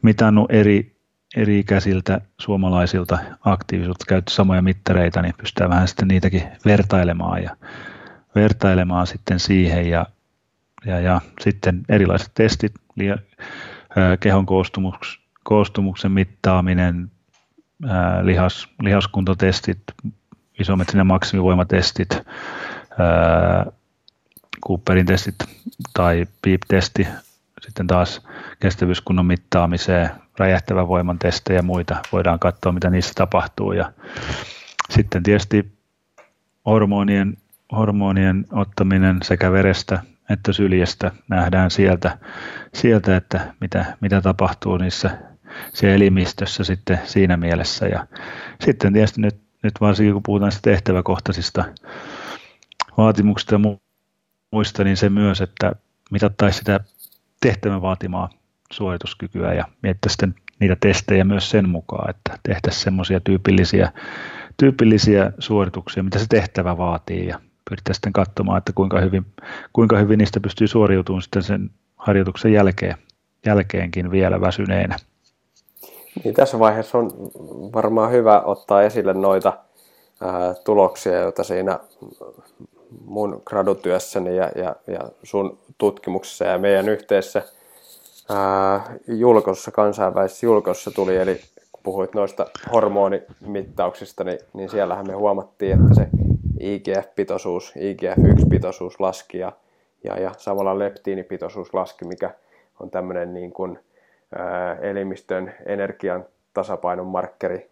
mitannut eri, eri ikäisiltä suomalaisilta aktiivisuutta, käytetty samoja mittareita, niin pystytään vähän sitten niitäkin vertailemaan ja vertailemaan sitten siihen ja, ja, ja sitten erilaiset testit, li, kehon koostumuks, koostumuksen mittaaminen, ää, lihas, lihaskuntotestit, isometrinen maksimivoimatestit, Cooperin testit tai PEEP-testi, sitten taas kestävyyskunnon mittaamiseen, räjähtävän voiman testejä ja muita. Voidaan katsoa, mitä niissä tapahtuu. Ja sitten tietysti hormonien, hormonien ottaminen sekä verestä että syljestä nähdään sieltä, sieltä että mitä, mitä tapahtuu niissä siellä elimistössä sitten siinä mielessä. Ja sitten tietysti nyt nyt varsinkin kun puhutaan tehtäväkohtaisista vaatimuksista ja muista, niin se myös, että mitattaisiin sitä tehtävän vaatimaa suorituskykyä ja miettäisiin sitten niitä testejä myös sen mukaan, että tehtäisiin semmoisia tyypillisiä, tyypillisiä suorituksia, mitä se tehtävä vaatii ja pyritään sitten katsomaan, että kuinka hyvin, kuinka hyvin niistä pystyy suoriutumaan sitten sen harjoituksen jälkeen, jälkeenkin vielä väsyneenä. Niin tässä vaiheessa on varmaan hyvä ottaa esille noita ää, tuloksia, joita siinä mun gradutyössäni ja, ja, ja sun tutkimuksessa ja meidän yhteisessä ää, julkossa, kansainvälisessä julkossa tuli, eli kun puhuit noista hormonimittauksista, niin, niin siellähän me huomattiin, että se IGF-pitoisuus, IGF-1-pitoisuus laski ja, ja, ja samalla leptiinipitoisuus laski, mikä on tämmöinen niin kuin elimistön energian tasapainon markkeri.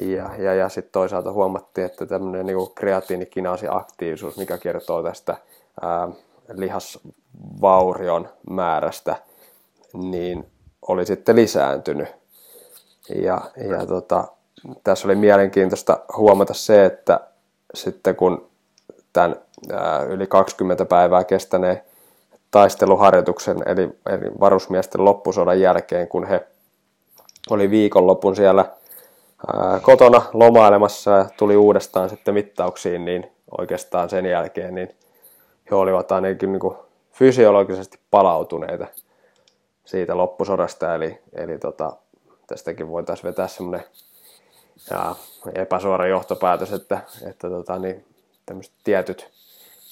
Ja, ja, ja sitten toisaalta huomattiin, että tämmöinen niin kreatiinikinaasi-aktiivisuus, mikä kertoo tästä ää, lihasvaurion määrästä, niin oli sitten lisääntynyt. Ja, ja tota, tässä oli mielenkiintoista huomata se, että sitten kun tämän ää, yli 20 päivää kestäneen taisteluharjoituksen, eli, eli varusmiesten loppusodan jälkeen, kun he oli viikonlopun siellä ää, kotona lomailemassa ja tuli uudestaan sitten mittauksiin, niin oikeastaan sen jälkeen niin he olivat ainakin niin kuin fysiologisesti palautuneita siitä loppusodasta, eli, eli tota, tästäkin voitaisiin vetää semmoinen ja epäsuora johtopäätös, että, että tota, niin, tämmöiset tietyt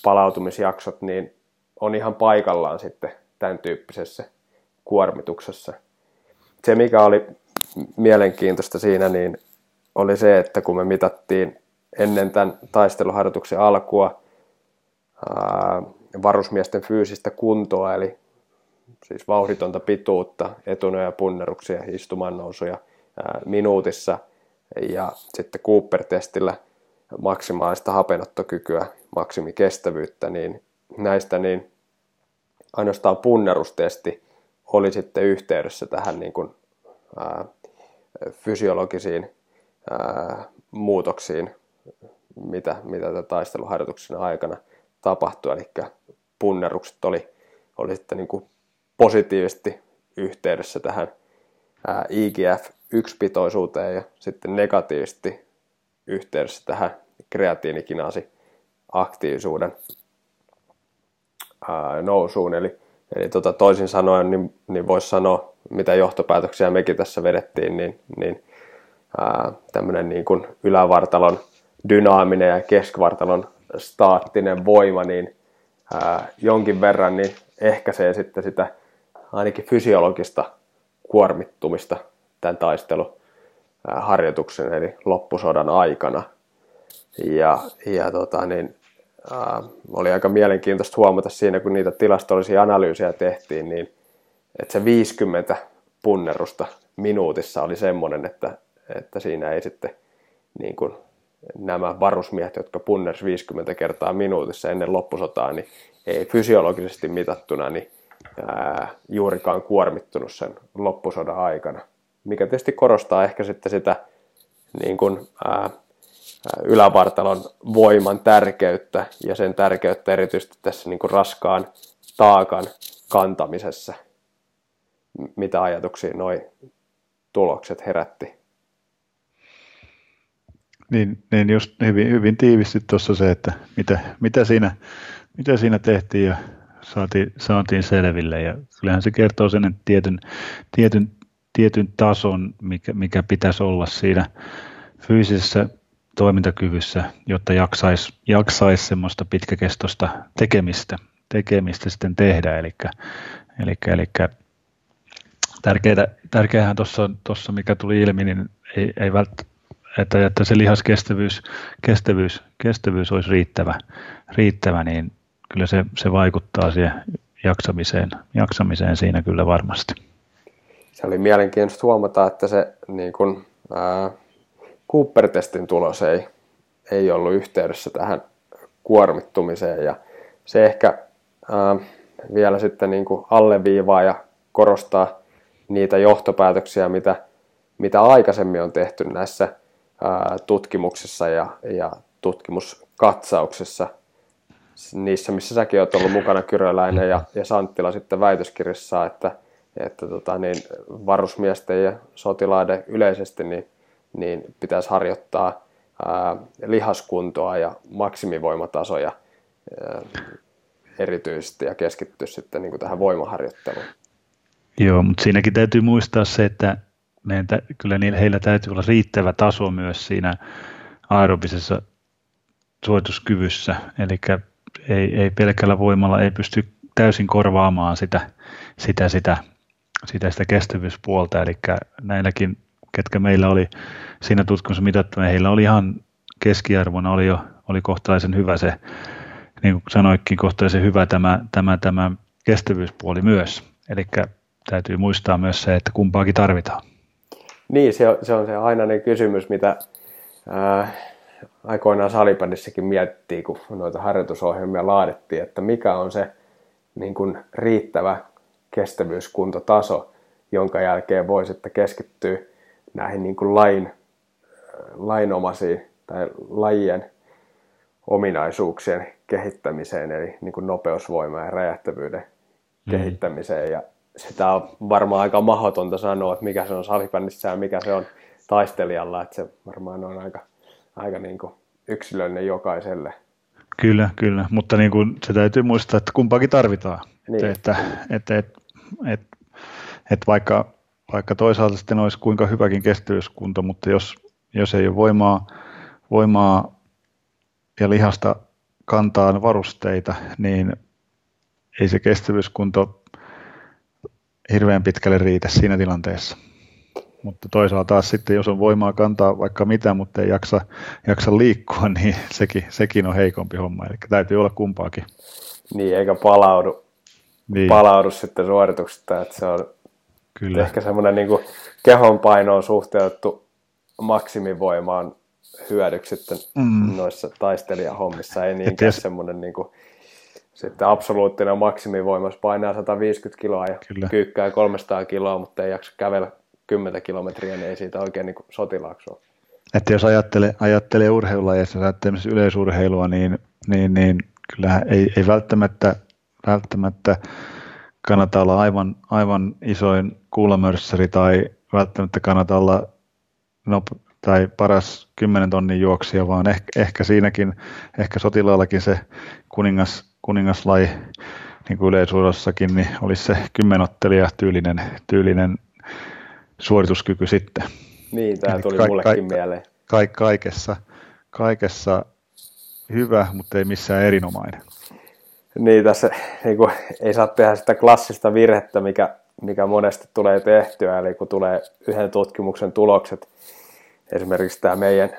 palautumisjaksot, niin on ihan paikallaan sitten tämän tyyppisessä kuormituksessa. Se, mikä oli mielenkiintoista siinä, niin oli se, että kun me mitattiin ennen tämän taisteluharjoituksen alkua ää, varusmiesten fyysistä kuntoa, eli siis vauhditonta pituutta, etunoja, punneruksia, istumannousuja ää, minuutissa ja sitten Cooper-testillä maksimaalista hapenottokykyä, maksimikestävyyttä, niin näistä niin ainoastaan punnerustesti oli sitten yhteydessä tähän niin kuin, ää, fysiologisiin ää, muutoksiin, mitä, mitä taisteluharjoituksen aikana tapahtui. Eli punnerukset oli, oli sitten niin kuin positiivisesti yhteydessä tähän ää, IGF pitoisuuteen ja sitten negatiivisesti yhteydessä tähän kreatiinikinaasi aktiivisuuden nousuun. Eli, eli tota, toisin sanoen, niin, niin voisi sanoa, mitä johtopäätöksiä mekin tässä vedettiin, niin, niin tämmöinen niin kuin ylävartalon dynaaminen ja keskivartalon staattinen voima, niin ää, jonkin verran niin ehkäisee sitten sitä ainakin fysiologista kuormittumista tämän taisteluharjoituksen eli loppusodan aikana. Ja, ja tota, niin, ää, oli aika mielenkiintoista huomata siinä, kun niitä tilastollisia analyysiä tehtiin, niin että se 50 punnerusta minuutissa oli semmoinen, että, että siinä ei sitten niin kuin nämä varusmiehet, jotka punners 50 kertaa minuutissa ennen loppusotaa, niin ei fysiologisesti mitattuna niin ää, juurikaan kuormittunut sen loppusodan aikana. Mikä tietysti korostaa ehkä sitten sitä niin kuin, ää, ylävartalon voiman tärkeyttä ja sen tärkeyttä erityisesti tässä niin kuin raskaan taakan kantamisessa. Mitä ajatuksia noi tulokset herätti? Niin, niin just hyvin, hyvin tiivisti tuossa se, että mitä, mitä, siinä, mitä siinä tehtiin ja saatiin, saatiin selville. Ja kyllähän se kertoo sen, tietyn, tietyn, tietyn tason, mikä, mikä pitäisi olla siinä fyysisessä toimintakyvyssä, jotta jaksaisi jaksais semmoista pitkäkestoista tekemistä, tekemistä sitten tehdä. Eli, eli, eli tärkeää, tärkeähän tuossa, mikä tuli ilmi, niin ei, ei välttämättä että, että se lihaskestävyys kestävyys, kestävyys olisi riittävä, riittävä, niin kyllä se, se vaikuttaa siihen jaksamiseen, jaksamiseen siinä kyllä varmasti. Se oli mielenkiintoista huomata, että se niin kun, ää, Cooper-testin tulos ei, ei ollut yhteydessä tähän kuormittumiseen. Ja se ehkä ää, vielä sitten niin kuin alleviivaa ja korostaa niitä johtopäätöksiä, mitä, mitä aikaisemmin on tehty näissä tutkimuksissa ja, ja tutkimuskatsauksessa, niissä missä säkin olet ollut mukana Kyröläinen ja, ja Santtila sitten väitöskirjassa, että, että tota, niin varusmiesten ja sotilaiden yleisesti niin, niin pitäisi harjoittaa lihaskuntoa ja maksimivoimatasoja erityisesti ja keskittyä sitten niin kuin tähän voimaharjoitteluun. Joo, mutta siinäkin täytyy muistaa se, että kyllä niillä, heillä täytyy olla riittävä taso myös siinä aerobisessa suorituskyvyssä, eli ei, ei pelkällä voimalla ei pysty täysin korvaamaan sitä, sitä, sitä, sitä, sitä kestävyyspuolta, eli näilläkin, ketkä meillä oli siinä tutkimuksessa mitattuna, heillä oli ihan keskiarvona oli jo oli kohtalaisen hyvä se, niin kuin sanoikin, kohtalaisen hyvä tämä, tämä, tämä kestävyyspuoli myös. Eli täytyy muistaa myös se, että kumpaakin tarvitaan. Niin, se on se, on se ainainen kysymys, mitä ää, aikoinaan salibändissäkin miettii, kun noita harjoitusohjelmia laadittiin, että mikä on se niin kuin riittävä kestävyyskuntotaso, jonka jälkeen voi sitten keskittyä näihin niin kuin lain, lainomaisiin tai lajien ominaisuuksien kehittämiseen, eli niin kuin nopeusvoima ja räjähtävyyden mm. kehittämiseen. Ja sitä on varmaan aika mahdotonta sanoa, että mikä se on salibändissä ja mikä se on taistelijalla, että se varmaan on aika, aika niin kuin yksilöllinen jokaiselle. Kyllä, kyllä, mutta niin kuin se täytyy muistaa, että kumpaakin tarvitaan. Niin. Että, että, että, että, että vaikka, vaikka toisaalta sitten olisi kuinka hyväkin kestävyyskunto, mutta jos, jos ei ole voimaa, voimaa ja lihasta kantaa varusteita, niin ei se kestävyyskunto hirveän pitkälle riitä siinä tilanteessa. Mutta toisaalta taas sitten, jos on voimaa kantaa vaikka mitä, mutta ei jaksa, jaksa liikkua, (laughs) niin sekin, sekin on heikompi homma. Eli täytyy olla kumpaakin. Niin, eikä palaudu, niin. palaudu sitten suorituksesta. Että se on Kyllä. ehkä semmoinen niin kehon painoon suhteutettu maksimivoimaan hyödyksi sitten mm. noissa taistelijahommissa. Ei niinkään semmoinen niin kuin sitten absoluuttinen maksimivoima, painaa 150 kiloa ja Kyllä. kyykkää 300 kiloa, mutta ei jaksa kävellä 10 kilometriä, niin ei siitä oikein niin sotilaaksi ole. Että jos ajattelee, ajattelee urheilulajissa, jos ajattelee yleisurheilua, niin, niin, niin kyllähän ei, ei välttämättä, välttämättä kannata olla aivan, aivan isoin kuulamörssäri tai, välttämättä kannata olla nop- tai paras 10 tonnin juoksija, vaan ehkä, ehkä siinäkin, ehkä sotilaallakin se kuningas, kuningaslaji niin kuin yleisuudessakin, niin olisi se kymmenottelija tyylinen, tyylinen suorituskyky sitten. Niin, tämä tuli ka- mullekin ka- mieleen. Ka- kaikessa, kaikessa hyvä, mutta ei missään erinomainen. Niin, tässä niin kuin, ei saa tehdä sitä klassista virhettä, mikä, mikä monesti tulee tehtyä, eli kun tulee yhden tutkimuksen tulokset, esimerkiksi tämä meidän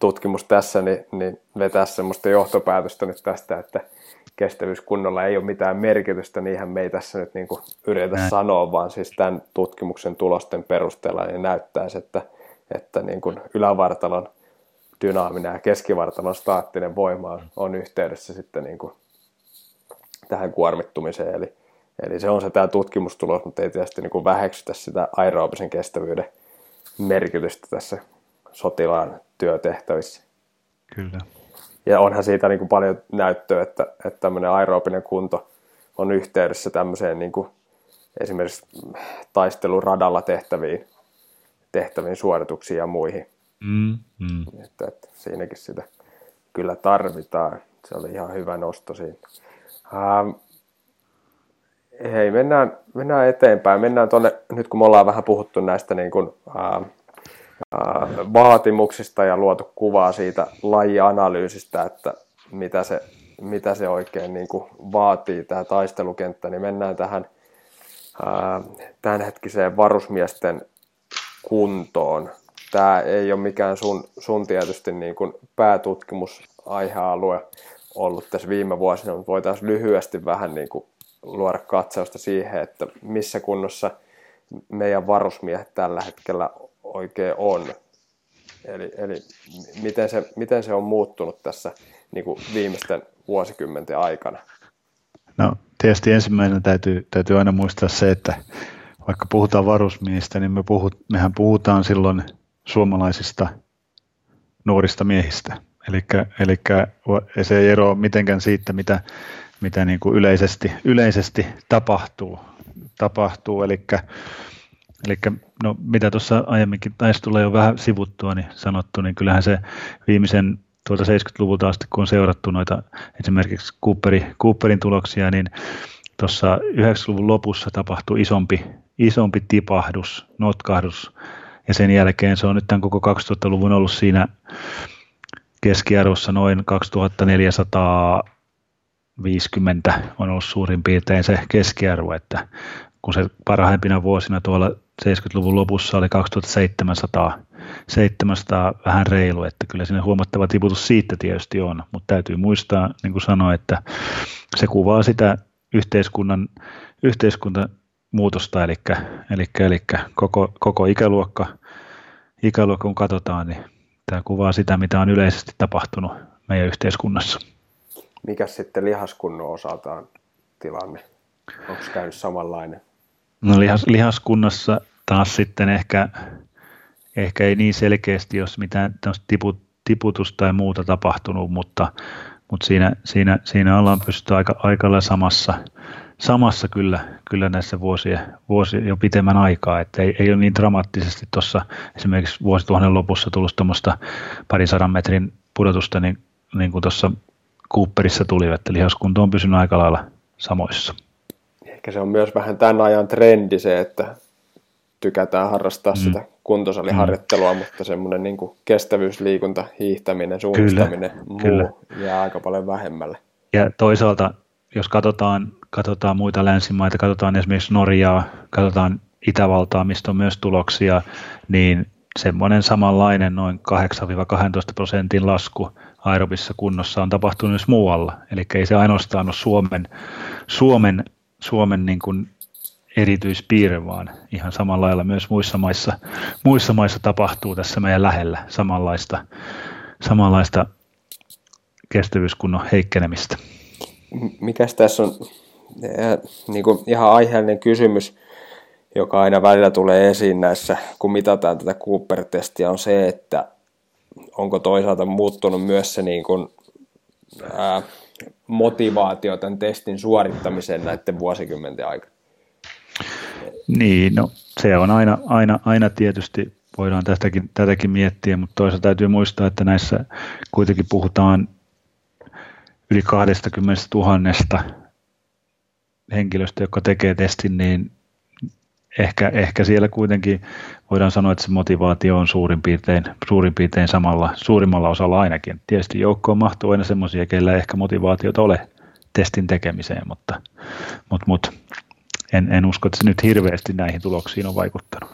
tutkimus tässä, niin, niin vetää semmoista johtopäätöstä nyt tästä, että kestävyyskunnolla ei ole mitään merkitystä, niinhän me ei tässä nyt niin kuin yritä Näin. sanoa, vaan siis tämän tutkimuksen tulosten perusteella niin näyttäisi, että, että niin kuin ylävartalon dynaaminen ja keskivartalon staattinen voima on yhteydessä sitten niin kuin tähän kuormittumiseen. Eli, eli se on se tämä tutkimustulos, mutta ei tietysti niin kuin väheksytä sitä aerobisen kestävyyden merkitystä tässä sotilaan työtehtävissä. Kyllä. Ja onhan siitä niin kuin paljon näyttöä, että, että tämmöinen aerobinen kunto on yhteydessä tämmöiseen niin kuin esimerkiksi taisteluradalla tehtäviin, tehtäviin suorituksiin ja muihin. Mm, mm. Että, että siinäkin sitä kyllä tarvitaan. Se oli ihan hyvä nosto siinä. Ähm, hei, mennään, mennään eteenpäin. Mennään tuonne, nyt kun me ollaan vähän puhuttu näistä niin kuin, äh, vaatimuksista ja luotu kuvaa siitä lajianalyysistä, että mitä se, mitä se oikein niin kuin vaatii, tämä taistelukenttä, niin mennään tähän tämänhetkiseen varusmiesten kuntoon. Tämä ei ole mikään sun, sun tietysti niin kuin päätutkimusaihealue ollut tässä viime vuosina, mutta voitaisiin lyhyesti vähän niin kuin luoda katsausta siihen, että missä kunnossa meidän varusmiehet tällä hetkellä oikein on. Eli, eli miten, se, miten se on muuttunut tässä niin kuin viimeisten vuosikymmenten aikana? No tietysti ensimmäisenä täytyy, täytyy aina muistaa se, että vaikka puhutaan varusmiehistä, niin me puhut, mehän puhutaan silloin suomalaisista nuorista miehistä. Eli se ei eroa mitenkään siitä, mitä, mitä niin kuin yleisesti, yleisesti tapahtuu. tapahtuu. Eli Eli no, mitä tuossa aiemminkin taisi tulla jo vähän sivuttua, niin sanottu, niin kyllähän se viimeisen tuolta 70-luvulta asti, kun on seurattu noita esimerkiksi Cooperi, Cooperin tuloksia, niin tuossa 90-luvun lopussa tapahtui isompi, isompi tipahdus, notkahdus, ja sen jälkeen se on nyt tämän koko 2000-luvun ollut siinä keskiarvossa noin 2450 on ollut suurin piirtein se keskiarvo, että kun se parhaimpina vuosina tuolla 70-luvun lopussa oli 2700, 700 vähän reilu, että kyllä siinä huomattava tiputus siitä tietysti on, mutta täytyy muistaa, niin kuin sanoin, että se kuvaa sitä yhteiskunnan, yhteiskuntamuutosta, eli, eli, eli koko, koko ikäluokka, ikäluokka, kun katsotaan, niin tämä kuvaa sitä, mitä on yleisesti tapahtunut meidän yhteiskunnassa. Mikä sitten lihaskunnon osalta on tilanne? Onko käynyt samanlainen? No lihas, lihaskunnassa taas sitten ehkä, ehkä ei niin selkeästi, jos mitään tiput, tiputusta tai muuta tapahtunut, mutta, mutta siinä, siinä, siinä ollaan pystytty aika, aika samassa, samassa kyllä, kyllä näissä vuosia, vuosia jo pitemmän aikaa, että ei, ei ole niin dramaattisesti tuossa esimerkiksi vuosituhannen lopussa tullut tuommoista parin sadan metrin pudotusta, niin, niin kuin tuossa Cooperissa tuli, että lihaskunto on pysynyt aika lailla samoissa ehkä se on myös vähän tämän ajan trendi se, että tykätään harrastaa mm. sitä kuntosaliharjoittelua, mm. mutta semmoinen niin kuin kestävyysliikunta, hiihtäminen, suunnistaminen, kyllä, muu kyllä. jää aika paljon vähemmälle. Ja toisaalta, jos katsotaan, katsotaan muita länsimaita, katsotaan esimerkiksi Norjaa, katsotaan Itävaltaa, mistä on myös tuloksia, niin semmoinen samanlainen noin 8-12 prosentin lasku aerobissa kunnossa on tapahtunut myös muualla. Eli ei se ainoastaan ole Suomen, Suomen Suomen niin kuin erityispiirre, vaan ihan samalla lailla myös muissa maissa, muissa maissa tapahtuu tässä meidän lähellä samanlaista, samanlaista kestävyyskunnon heikkenemistä. Mikäs tässä on niin kuin ihan aiheellinen kysymys, joka aina välillä tulee esiin näissä, kun mitataan tätä Cooper-testiä, on se, että onko toisaalta muuttunut myös se niin kuin, ää, motivaatio tämän testin suorittamiseen näiden vuosikymmenten aikana? Niin, no se on aina, aina, aina tietysti, voidaan tätäkin, tätäkin miettiä, mutta toisaalta täytyy muistaa, että näissä kuitenkin puhutaan yli 20 000 henkilöstä, joka tekee testin, niin ehkä, ehkä siellä kuitenkin voidaan sanoa, että se motivaatio on suurin piirtein, suurin piirtein samalla, suurimmalla osalla ainakin. Tietysti joukkoon mahtuu aina semmoisia, keillä ei ehkä motivaatiota ole testin tekemiseen, mutta, mutta, mutta en, en usko, että se nyt hirveästi näihin tuloksiin on vaikuttanut.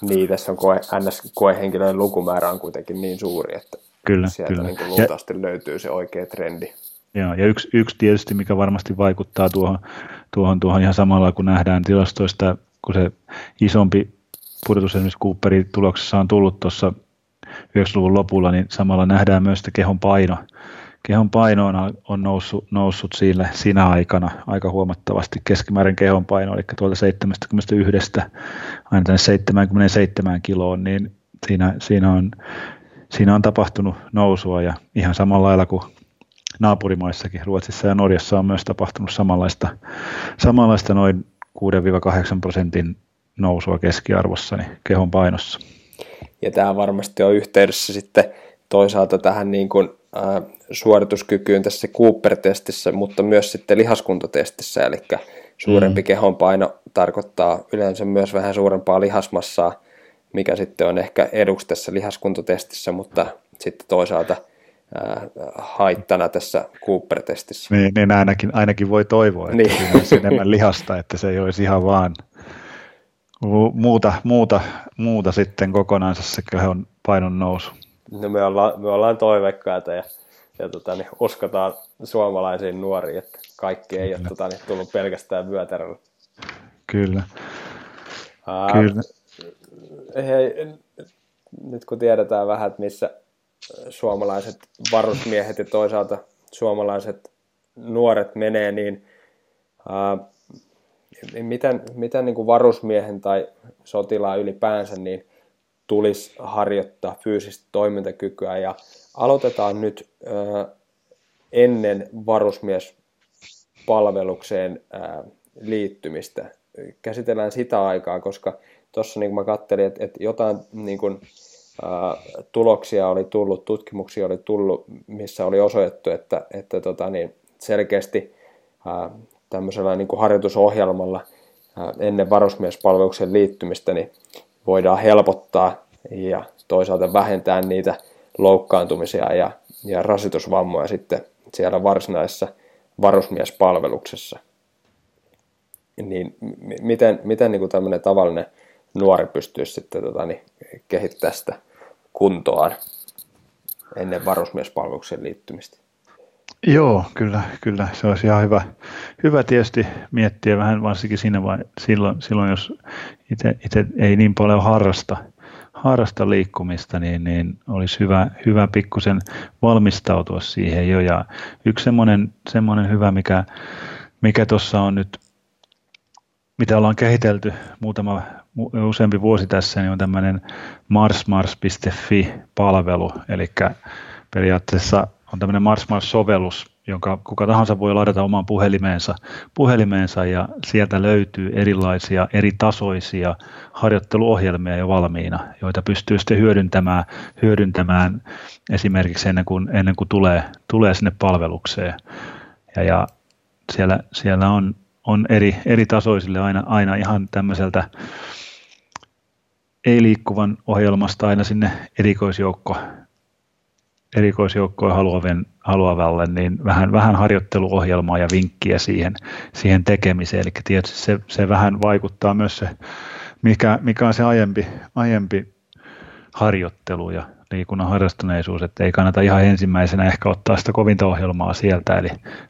Niin, tässä on koe, NS-koehenkilöiden lukumäärä on kuitenkin niin suuri, että kyllä, sieltä kyllä. Niin luultavasti ja, löytyy se oikea trendi. Joo, ja yksi, yksi tietysti, mikä varmasti vaikuttaa tuohon, tuohon, tuohon ihan samalla, kun nähdään tilastoista, kun se isompi pudotus esimerkiksi Cooperin tuloksessa on tullut tuossa 90-luvun lopulla, niin samalla nähdään myös, että kehon paino, kehon paino on, on noussut, noussut siinä, siinä aikana aika huomattavasti. Keskimäärin kehon paino, eli tuolta 71 aina tänne 77 kiloon, niin siinä, siinä, on, siinä on tapahtunut nousua ja ihan samalla lailla kuin naapurimaissakin, Ruotsissa ja Norjassa on myös tapahtunut samanlaista, samanlaista noin 6-8 prosentin nousua keskiarvossa niin kehon painossa. Ja tämä varmasti on yhteydessä sitten toisaalta tähän niin kuin, äh, suorituskykyyn tässä Cooper-testissä, mutta myös sitten lihaskuntotestissä, eli suurempi mm. kehonpaino tarkoittaa yleensä myös vähän suurempaa lihasmassaa, mikä sitten on ehkä eduksi tässä lihaskuntotestissä, mutta sitten toisaalta – haittana tässä Cooper-testissä. Niin, niin ainakin, ainakin voi toivoa, että niin. siinä olisi enemmän lihasta, että se ei olisi ihan vaan muuta, muuta, muuta sitten kokonaansa se kehon painon nousu. No me ollaan, me ollaan toiveikkaita ja, ja tota, niin uskotaan suomalaisiin nuoriin, että kaikki ei ole tota, niin, tullut pelkästään vyötäröllä. Kyllä. Ää, Kyllä. Hei, nyt kun tiedetään vähän, että missä, suomalaiset varusmiehet ja toisaalta suomalaiset nuoret menee, niin ää, miten, miten niin kuin varusmiehen tai sotilaan ylipäänsä niin tulisi harjoittaa fyysistä toimintakykyä ja aloitetaan nyt ää, ennen varusmiespalvelukseen ää, liittymistä. Käsitellään sitä aikaa, koska tuossa niin mä katselin, että, että jotain niin kuin, tuloksia oli tullut, tutkimuksia oli tullut, missä oli osoitettu, että, että tota, niin selkeästi ää, tämmöisellä niin kuin harjoitusohjelmalla ää, ennen varusmiespalveluksen liittymistä niin voidaan helpottaa ja toisaalta vähentää niitä loukkaantumisia ja, ja rasitusvammoja sitten siellä varsinaisessa varusmiespalveluksessa. Niin miten, miten niin kuin tämmöinen tavallinen nuori pystyisi sitten tota, niin, kehittämään sitä kuntoaan ennen varusmiespalveluksen liittymistä. Joo, kyllä, kyllä. Se olisi ihan hyvä, hyvä tietysti miettiä vähän varsinkin siinä vai, silloin, silloin, jos itse ei niin paljon harrasta, harrasta liikkumista, niin, niin olisi hyvä, hyvä pikkusen valmistautua siihen jo. Ja yksi semmoinen, semmoinen hyvä, mikä, mikä tuossa on nyt, mitä ollaan kehitelty muutama useampi vuosi tässä, niin on tämmöinen marsmars.fi-palvelu, eli periaatteessa on tämmöinen marsmars-sovellus, jonka kuka tahansa voi ladata omaan puhelimeensa, puhelimeensa ja sieltä löytyy erilaisia eri tasoisia harjoitteluohjelmia jo valmiina, joita pystyy sitten hyödyntämään, hyödyntämään esimerkiksi ennen kuin, ennen kuin tulee, tulee sinne palvelukseen. Ja, ja siellä, siellä on, on eri, eri tasoisille aina, aina ihan tämmöiseltä ei-liikkuvan ohjelmasta aina sinne erikoisjoukko, erikoisjoukkoja haluavien, haluavalle, niin vähän, vähän harjoitteluohjelmaa ja vinkkiä siihen, siihen tekemiseen. Eli tietysti se, se vähän vaikuttaa myös se, mikä, mikä on se aiempi, aiempi harjoittelu ja liikunnan harrastuneisuus, että ei kannata ihan ensimmäisenä ehkä ottaa sitä kovinta ohjelmaa sieltä, eli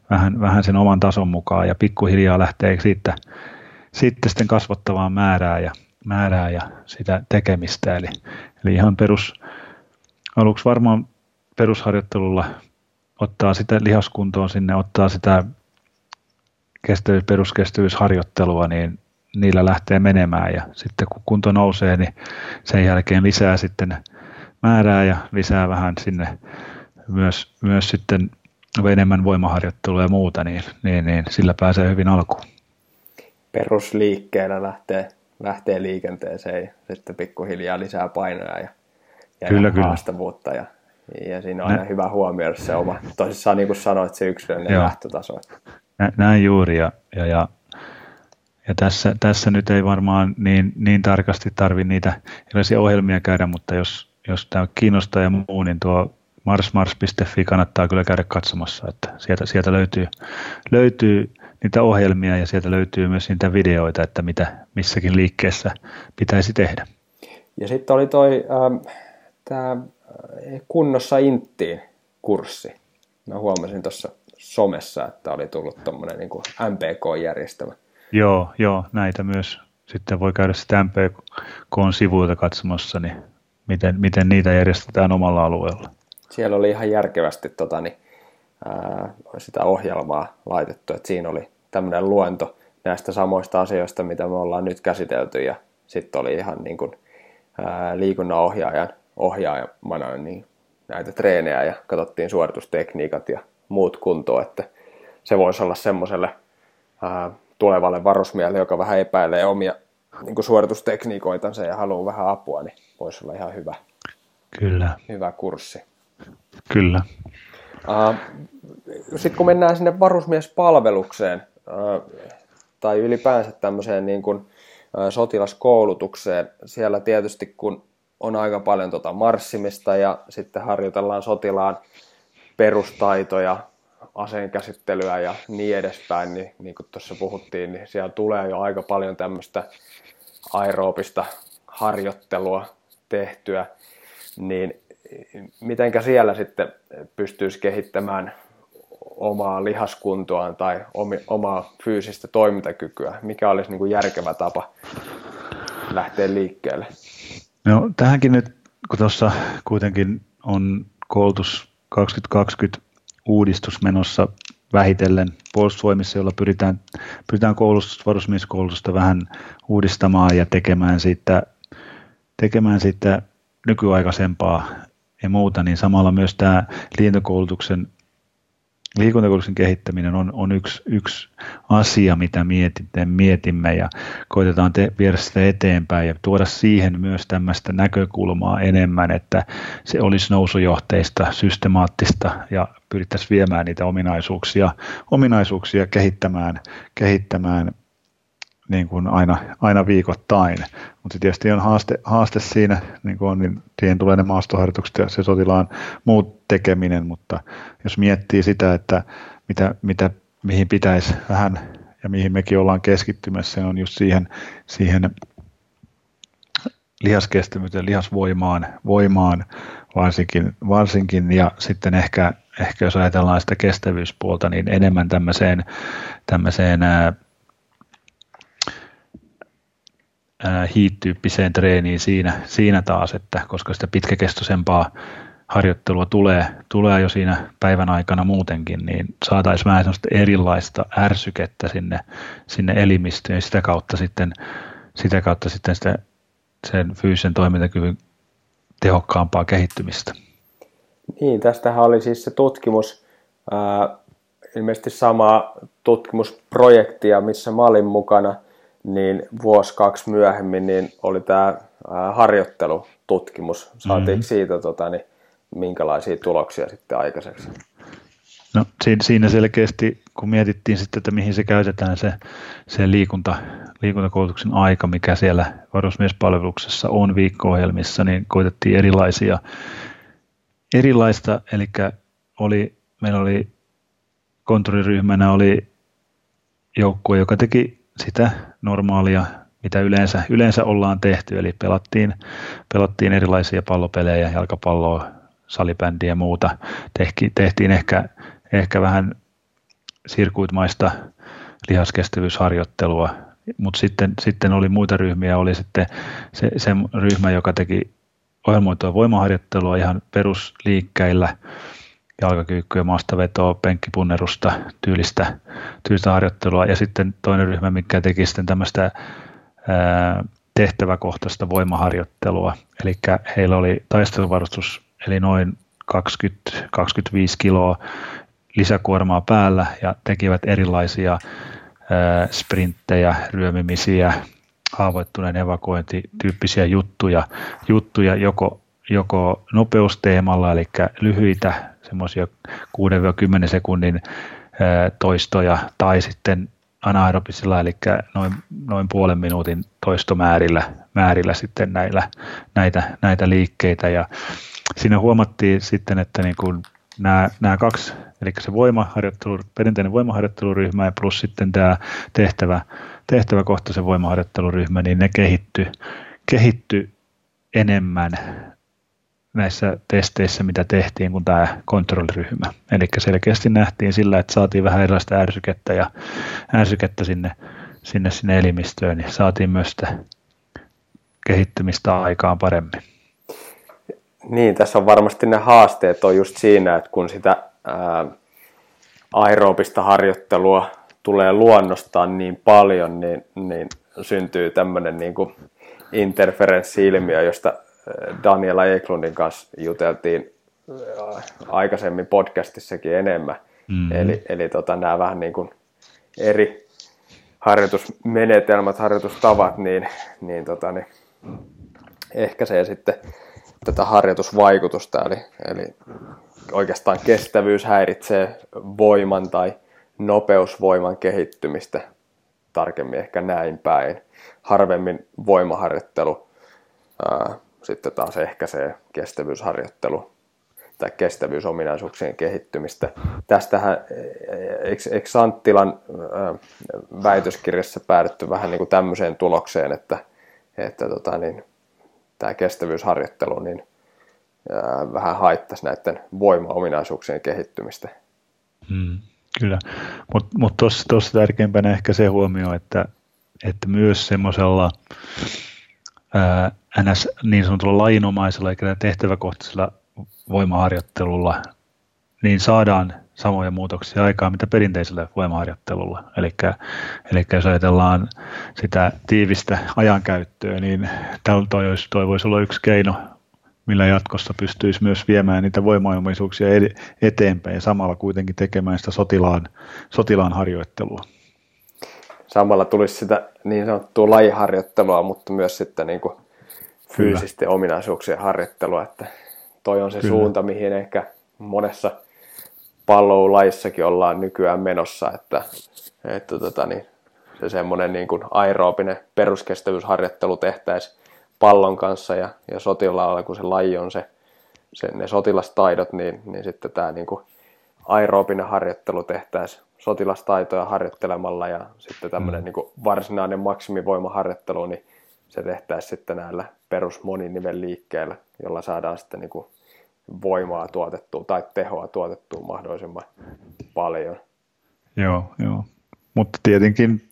vähän, vähän sen oman tason mukaan ja pikkuhiljaa lähtee siitä sitten, sitten kasvattavaan määrää ja määrää ja sitä tekemistä. Eli, eli ihan perus, aluksi varmaan perusharjoittelulla ottaa sitä lihaskuntoon sinne, ottaa sitä kestävyys, peruskestävyysharjoittelua, niin niillä lähtee menemään ja sitten kun kunto nousee, niin sen jälkeen lisää sitten määrää ja lisää vähän sinne myös, myös sitten enemmän voimaharjoittelua ja muuta, niin, niin, niin sillä pääsee hyvin alkuun. perusliikkeellä lähtee, lähtee liikenteeseen ja sitten pikkuhiljaa lisää painoja ja, ja kyllä, haastavuutta. Ja, ja siinä on aina hyvä huomioida se oma, tosissaan niin kuin sanoit, se yksilöllinen Joo. lähtötaso. Näin juuri ja, ja, ja ja tässä, tässä nyt ei varmaan niin, niin tarkasti tarvi niitä erilaisia ohjelmia käydä, mutta jos, jos tämä kiinnostaa ja muu, niin tuo marsmars.fi kannattaa kyllä käydä katsomassa, että sieltä, sieltä löytyy, löytyy niitä ohjelmia ja sieltä löytyy myös niitä videoita, että mitä missäkin liikkeessä pitäisi tehdä. Ja sitten oli toi ähm, tämä äh, kunnossa inttiin kurssi. Mä huomasin tuossa somessa, että oli tullut tuommoinen niin MPK-järjestelmä. Joo, joo, näitä myös. Sitten voi käydä sitä MPK-sivuilta katsomassa, niin miten, miten niitä järjestetään omalla alueella. Siellä oli ihan järkevästi tota, niin, ää, sitä ohjelmaa laitettu, että siinä oli tämmöinen luento näistä samoista asioista, mitä me ollaan nyt käsitelty, ja sitten oli ihan niin kuin, ää, liikunnan ohjaajan ohjaajamana niin näitä treenejä ja katsottiin suoritustekniikat ja muut kuntoon, että se voisi olla semmoiselle tulevalle varusmiehelle, joka vähän epäilee omia niin kuin suoritustekniikoitansa ja haluaa vähän apua, niin voisi olla ihan hyvä, Kyllä. hyvä kurssi. Kyllä. Sitten kun mennään sinne varusmiespalvelukseen tai ylipäänsä tämmöiseen niin kuin, sotilaskoulutukseen, siellä tietysti kun on aika paljon tota marssimista ja sitten harjoitellaan sotilaan perustaitoja, aseen käsittelyä ja niin edespäin, niin, niin kuin tuossa puhuttiin, niin siellä tulee jo aika paljon tämmöistä aeroopista harjoittelua tehtyä, niin mitenkä siellä sitten pystyisi kehittämään omaa lihaskuntoaan tai omaa fyysistä toimintakykyä? Mikä olisi niin kuin järkevä tapa lähteä liikkeelle? No tähänkin nyt, kun tuossa kuitenkin on koulutus 2020 uudistus menossa vähitellen puolustusvoimissa, jolla pyritään, pyritään koulutusta, varusmieskoulutusta vähän uudistamaan ja tekemään siitä, tekemään siitä nykyaikaisempaa ja muuta, niin samalla myös tämä liikuntakoulutuksen, liikuntakoulutuksen kehittäminen on, on yksi, yksi asia, mitä mietimme, mietimme ja koitetaan te, viedä sitä eteenpäin ja tuoda siihen myös tämmöistä näkökulmaa enemmän, että se olisi nousujohteista, systemaattista ja pyrittäisiin viemään niitä ominaisuuksia, ominaisuuksia kehittämään, kehittämään niin kuin aina, aina viikoittain. Mutta tietysti on haaste, haaste siinä, niin kuin on, niin siihen tulee ne maastoharjoitukset ja se sotilaan muut tekeminen, mutta jos miettii sitä, että mitä, mitä, mihin pitäisi vähän ja mihin mekin ollaan keskittymässä, on just siihen, siihen lihaskestävyyteen, lihasvoimaan, voimaan varsinkin, varsinkin ja sitten ehkä, ehkä jos ajatellaan sitä kestävyyspuolta, niin enemmän tämmöiseen, tämmöiseen heat-tyyppiseen treeniin siinä, siinä taas, että koska sitä pitkäkestoisempaa harjoittelua tulee, tulee jo siinä päivän aikana muutenkin, niin saataisiin vähän sellaista erilaista ärsykettä sinne, sinne elimistöön ja sitä kautta sitten, sitä kautta sitten sitä, sen fyysisen toimintakyvyn tehokkaampaa kehittymistä. Niin, tästähän oli siis se tutkimus, ää, ilmeisesti sama tutkimusprojektia, missä mä olin mukana – niin vuosi kaksi myöhemmin niin oli tämä harjoittelututkimus. Saatiinko mm-hmm. siitä tota, niin, minkälaisia tuloksia sitten aikaiseksi? No siinä selkeästi, kun mietittiin sitten, että mihin se käytetään se, se liikunta, liikuntakoulutuksen aika, mikä siellä varusmiespalveluksessa on viikko-ohjelmissa, niin koitettiin erilaisia, erilaista, eli oli, meillä oli konttoriryhmänä oli joukkue, joka teki sitä normaalia, mitä yleensä, yleensä ollaan tehty, eli pelattiin, pelattiin erilaisia pallopelejä, jalkapalloa, salibändiä ja muuta. Tehtiin, tehtiin ehkä, ehkä vähän sirkuitmaista lihaskestävyysharjoittelua, mutta sitten, sitten oli muita ryhmiä, oli sitten se, se ryhmä, joka teki ohjelmoitua voimaharjoittelua ihan perusliikkeillä, jalkakyykkyä, maastavetoa, penkkipunnerusta, tyylistä, tyylistä harjoittelua ja sitten toinen ryhmä, mikä teki sitten tämmöistä ää, tehtäväkohtaista voimaharjoittelua. Eli heillä oli taisteluvarustus, eli noin 20-25 kiloa lisäkuormaa päällä ja tekivät erilaisia sprinttejä, ryömimisiä, haavoittuneen evakuointityyppisiä juttuja, juttuja joko, joko nopeusteemalla, eli lyhyitä semmoisia 6-10 sekunnin toistoja, tai sitten anaerobisilla, eli noin, noin puolen minuutin toistomäärillä määrillä sitten näillä, näitä, näitä liikkeitä. Ja siinä huomattiin sitten, että niin kuin nämä, nämä kaksi, eli se voimaharjoittelu, perinteinen voimaharjoitteluryhmä ja plus sitten tämä tehtävä, tehtäväkohtaisen voimaharjoitteluryhmä, niin ne kehitty, kehitty enemmän näissä testeissä, mitä tehtiin, kuin tämä kontrolliryhmä. Eli selkeästi nähtiin sillä, että saatiin vähän erilaista ärsykettä ja ärsykettä sinne, sinne, sinne elimistöön, niin saatiin myös sitä kehittymistä aikaan paremmin. Niin, tässä on varmasti ne haasteet on just siinä, että kun sitä ää, aerobista harjoittelua tulee luonnostaan niin paljon, niin, niin syntyy tämmöinen niin interferenssi-ilmiö, josta Daniela Eklundin kanssa juteltiin aikaisemmin podcastissakin enemmän. Mm-hmm. Eli, eli tota, nämä vähän niin kuin eri harjoitusmenetelmät, harjoitustavat, niin, niin, tota, niin ehkäisee sitten tätä harjoitusvaikutusta. Eli, eli oikeastaan kestävyys häiritsee voiman tai nopeusvoiman kehittymistä, tarkemmin ehkä näin päin. Harvemmin voimaharjoittelu ää, sitten taas ehkäisee kestävyysharjoittelu tai kestävyysominaisuuksien kehittymistä. Tästähän eikö Santtilan väitöskirjassa päädytty vähän niin kuin tämmöiseen tulokseen, että, että tota niin, tämä kestävyysharjoittelu niin, ää, vähän haittaisi näiden voimaominaisuuksien kehittymistä. Hmm, kyllä, mutta mut tuossa tärkeimpänä ehkä se huomio, että, että myös semmoisella ns. niin sanotulla lainomaisella eikä tehtäväkohtaisella voimaharjoittelulla, niin saadaan samoja muutoksia aikaan, mitä perinteisellä voimaharjoittelulla. Eli, eli jos ajatellaan sitä tiivistä ajankäyttöä, niin toi, olisi, toi voisi olla yksi keino, millä jatkossa pystyisi myös viemään niitä voimaomaisuuksia eteenpäin ja samalla kuitenkin tekemään sitä sotilaan, sotilaan harjoittelua samalla tulisi sitä niin sanottua lajiharjoittelua, mutta myös sitten niin kuin fyysisten Kyllä. ominaisuuksien harjoittelua, että toi on se Kyllä. suunta, mihin ehkä monessa palloulajissakin ollaan nykyään menossa, että, että tota, niin, se semmoinen niin kuin aerobinen peruskestävyysharjoittelu tehtäisiin pallon kanssa ja, ja sotilaalla, kun se laji on se, se ne sotilastaidot, niin, niin sitten tämä niin kuin aerobinen harjoittelu tehtäisiin sotilastaitoja harjoittelemalla ja sitten tämmöinen mm. niin varsinainen maksimivoimaharjoittelu, niin se tehtäisiin sitten näillä perusmoninivel liikkeillä, jolla saadaan sitten niin voimaa tuotettua tai tehoa tuotettua mahdollisimman paljon. Joo, joo. Mutta tietenkin,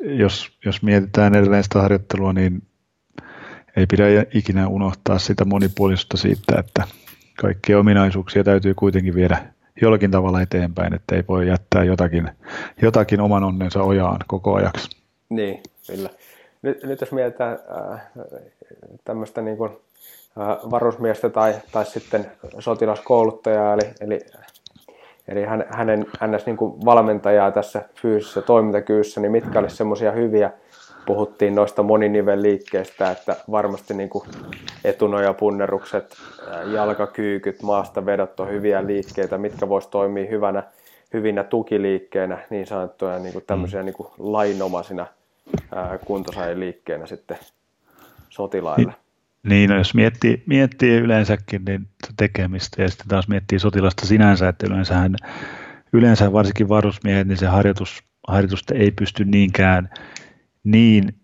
jos, jos mietitään edelleen sitä harjoittelua, niin ei pidä ikinä unohtaa sitä monipuolisuutta siitä, että kaikkia ominaisuuksia täytyy kuitenkin viedä jollakin tavalla eteenpäin, että ei voi jättää jotakin, jotakin oman onnensa ojaan koko ajaksi. Niin, kyllä. Nyt, nyt jos mietitään äh, tämmöistä niin kuin, äh, varusmiestä tai, tai sitten sotilaskouluttajaa, eli, eli, eli hän, hänen ns. Niin kuin valmentajaa tässä fyysisessä toimintakyvyssä, niin mitkä olisi semmoisia hyviä puhuttiin noista moninivelliikkeistä, että varmasti niin kuin etunojapunnerukset, jalkakyykyt, maasta vedot on hyviä liikkeitä, mitkä vois toimia hyvänä, hyvinä tukiliikkeinä, niin sanottuja niin kuin tämmöisiä niin kuin lainomaisina kuntosajaliikkeinä sitten sotilaille. Niin, no jos miettii, miettii yleensäkin niin tekemistä ja sitten taas miettii sotilasta sinänsä, että yleensähän, yleensä varsinkin varusmiehet, niin se harjoitus, harjoitusta ei pysty niinkään niin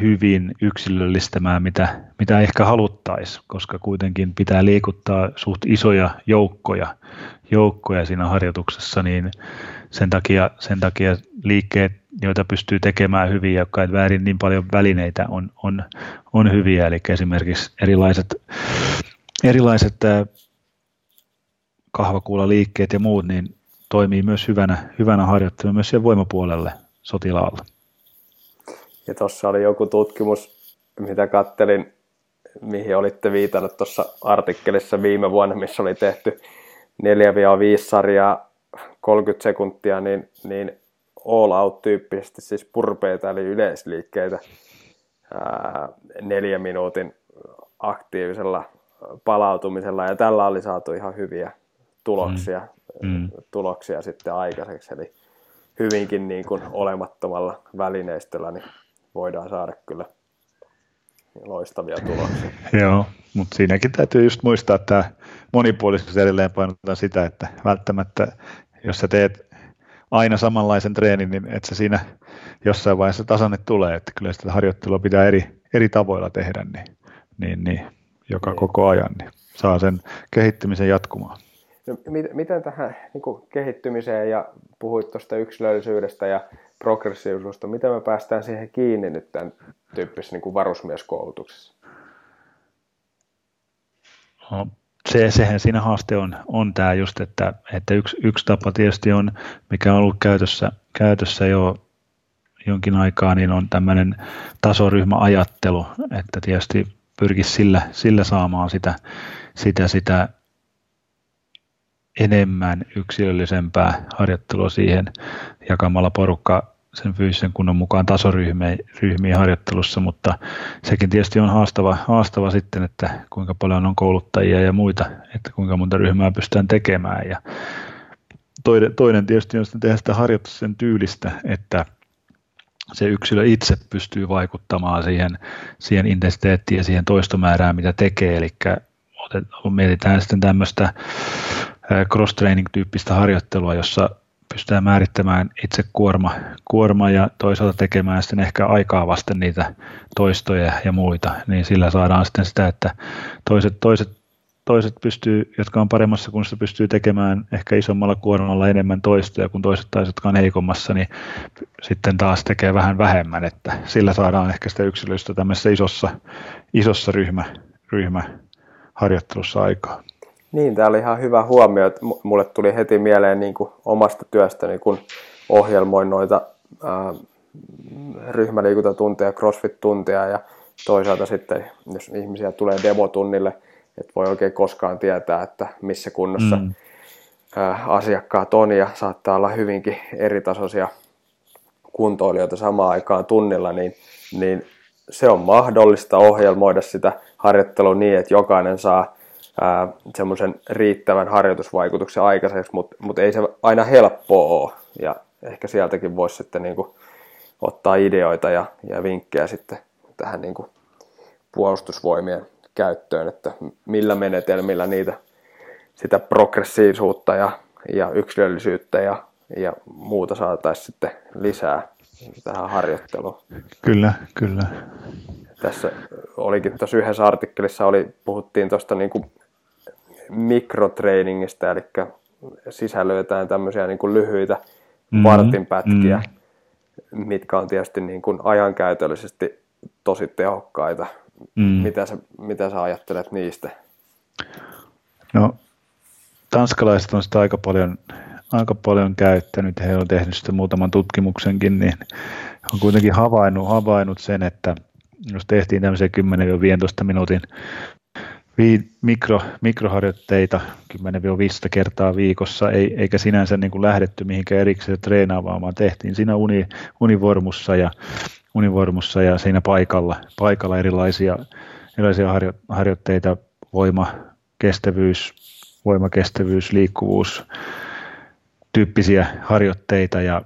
hyvin yksilöllistämään, mitä, mitä ehkä haluttaisiin, koska kuitenkin pitää liikuttaa suht isoja joukkoja, joukkoja siinä harjoituksessa, niin sen takia, sen takia liikkeet, joita pystyy tekemään hyvin, jotka ei väärin niin paljon välineitä, on, on, on hyviä, eli esimerkiksi erilaiset, erilaiset kahvakuulaliikkeet ja muut, niin toimii myös hyvänä, hyvänä harjoitteluna myös siihen voimapuolelle sotilaalla. Ja tuossa oli joku tutkimus, mitä kattelin, mihin olitte viitannut tuossa artikkelissa viime vuonna, missä oli tehty 4-5 sarjaa 30 sekuntia, niin, niin all out tyyppisesti, siis purpeita eli yleisliikkeitä ää, neljän minuutin aktiivisella palautumisella ja tällä oli saatu ihan hyviä tuloksia, mm. Mm. tuloksia sitten aikaiseksi. Eli hyvinkin niin kuin olemattomalla välineistöllä niin voidaan saada kyllä loistavia tuloksia. (laughs) Joo, mutta siinäkin täytyy just muistaa, että monipuolisuus edelleen painotetaan sitä, että välttämättä jos sä teet aina samanlaisen treenin, niin että se siinä jossain vaiheessa tasanne tulee, että kyllä sitä harjoittelua pitää eri, eri tavoilla tehdä, niin, niin, niin joka niin. koko ajan niin saa sen kehittymisen jatkumaan. No, miten tähän niin kuin kehittymiseen ja puhuit tuosta yksilöllisyydestä ja progressiivisuudesta, miten me päästään siihen kiinni nyt tämän tyyppisessä niin kuin varusmieskoulutuksessa? No, se, sehän siinä haaste on, on tämä just, että, että yksi, yksi tapa tietysti on, mikä on ollut käytössä, käytössä jo jonkin aikaa, niin on tämmöinen tasoryhmäajattelu, että tietysti pyrkisi sillä, sillä saamaan sitä, sitä, sitä enemmän yksilöllisempää harjoittelua siihen jakamalla porukka sen fyysisen kunnon mukaan tasoryhmiin harjoittelussa, mutta sekin tietysti on haastava, haastava sitten, että kuinka paljon on kouluttajia ja muita, että kuinka monta ryhmää pystytään tekemään. Ja toinen, toinen tietysti on sitten tehdä sitä harjoituksen tyylistä, että se yksilö itse pystyy vaikuttamaan siihen, siihen intensiteettiin ja siihen toistomäärään, mitä tekee, eli mietitään sitten tämmöistä cross-training-tyyppistä harjoittelua, jossa pystytään määrittämään itse kuorma, kuorma ja toisaalta tekemään sitten ehkä aikaa vasten niitä toistoja ja muita, niin sillä saadaan sitten sitä, että toiset, toiset, toiset pystyy, jotka on paremmassa kunnossa, pystyy tekemään ehkä isommalla kuormalla enemmän toistoja, kun toiset taas, jotka on heikommassa, niin sitten taas tekee vähän vähemmän, että sillä saadaan ehkä sitä yksilöistä tämmöisessä isossa, isossa ryhmä, ryhmä harjoittelussa aikaa. Niin, tämä oli ihan hyvä huomio, että mulle tuli heti mieleen niin kuin omasta työstäni, kun ohjelmoin noita ää, ryhmäliikuntatunteja, crossfit-tunteja ja toisaalta sitten, jos ihmisiä tulee demotunnille, että voi oikein koskaan tietää, että missä kunnossa mm. ää, asiakkaat on ja saattaa olla hyvinkin eritasoisia kuntoilijoita samaan aikaan tunnilla, niin, niin se on mahdollista ohjelmoida sitä harjoittelua niin, että jokainen saa semmoisen riittävän harjoitusvaikutuksen aikaiseksi, mutta mut ei se aina helppoa ole. Ja ehkä sieltäkin voisi sitten niin kuin ottaa ideoita ja, ja vinkkejä sitten tähän niin kuin puolustusvoimien käyttöön, että millä menetelmillä niitä sitä progressiivisuutta ja, ja yksilöllisyyttä ja, ja muuta saataisiin sitten lisää tähän harjoitteluun. Kyllä, kyllä. Tässä olikin tuossa yhdessä artikkelissa oli, puhuttiin tuosta niin kuin mikrotreeningistä, eli sisällytetään tämmöisiä niin kuin lyhyitä mm-hmm. vartinpätkiä, mm. mitkä on tietysti niin kuin ajankäytöllisesti tosi tehokkaita. Mm. Mitä, sä, mitä sä ajattelet niistä? No, tanskalaiset on sitä aika paljon, aika paljon käyttänyt. He on tehnyt sitä muutaman tutkimuksenkin, niin on kuitenkin havainnut, havainnut sen, että jos tehtiin tämmöisiä 10-15 minuutin mikro, mikroharjoitteita 10-15 kertaa viikossa, ei, eikä sinänsä niin kuin lähdetty mihinkään erikseen treenaamaan, vaan tehtiin siinä uni, univormussa, ja, univormussa ja siinä paikalla, paikalla erilaisia, erilaisia harjo, harjoitteita, voima, kestävyys, voimakestävyys, liikkuvuus, tyyppisiä harjoitteita ja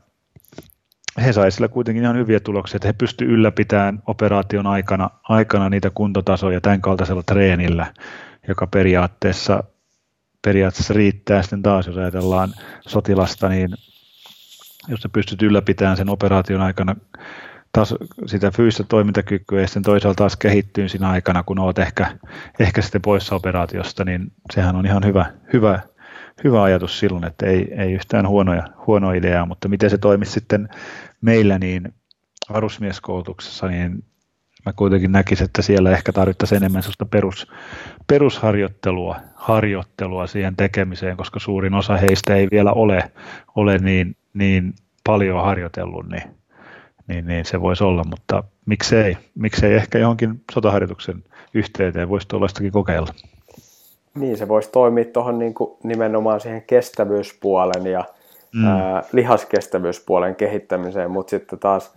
he saivat sillä kuitenkin ihan hyviä tuloksia, että he pystyivät ylläpitämään operaation aikana, aikana niitä kuntotasoja tämän kaltaisella treenillä, joka periaatteessa, periaatteessa riittää sitten taas, jos ajatellaan sotilasta, niin jos sä pystyt ylläpitämään sen operaation aikana taas sitä fyysistä toimintakykyä ja sitten toisaalta taas kehittyy siinä aikana, kun olet ehkä, ehkä sitten poissa operaatiosta, niin sehän on ihan hyvä, hyvä, hyvä ajatus silloin, että ei, ei yhtään huonoja, huono idea, mutta miten se toimisi sitten meillä niin varusmieskoulutuksessa, niin mä kuitenkin näkisin, että siellä ehkä tarvittaisiin enemmän sellaista perus, perusharjoittelua harjoittelua siihen tekemiseen, koska suurin osa heistä ei vielä ole, ole niin, niin paljon harjoitellut, niin, niin, niin se voisi olla, mutta miksei, miksei ehkä johonkin sotaharjoituksen yhteyteen voisi tuollaistakin kokeilla. Niin, se voisi toimia tuohon niin nimenomaan siihen kestävyyspuolen ja mm. ää, lihaskestävyyspuolen kehittämiseen, mutta sitten taas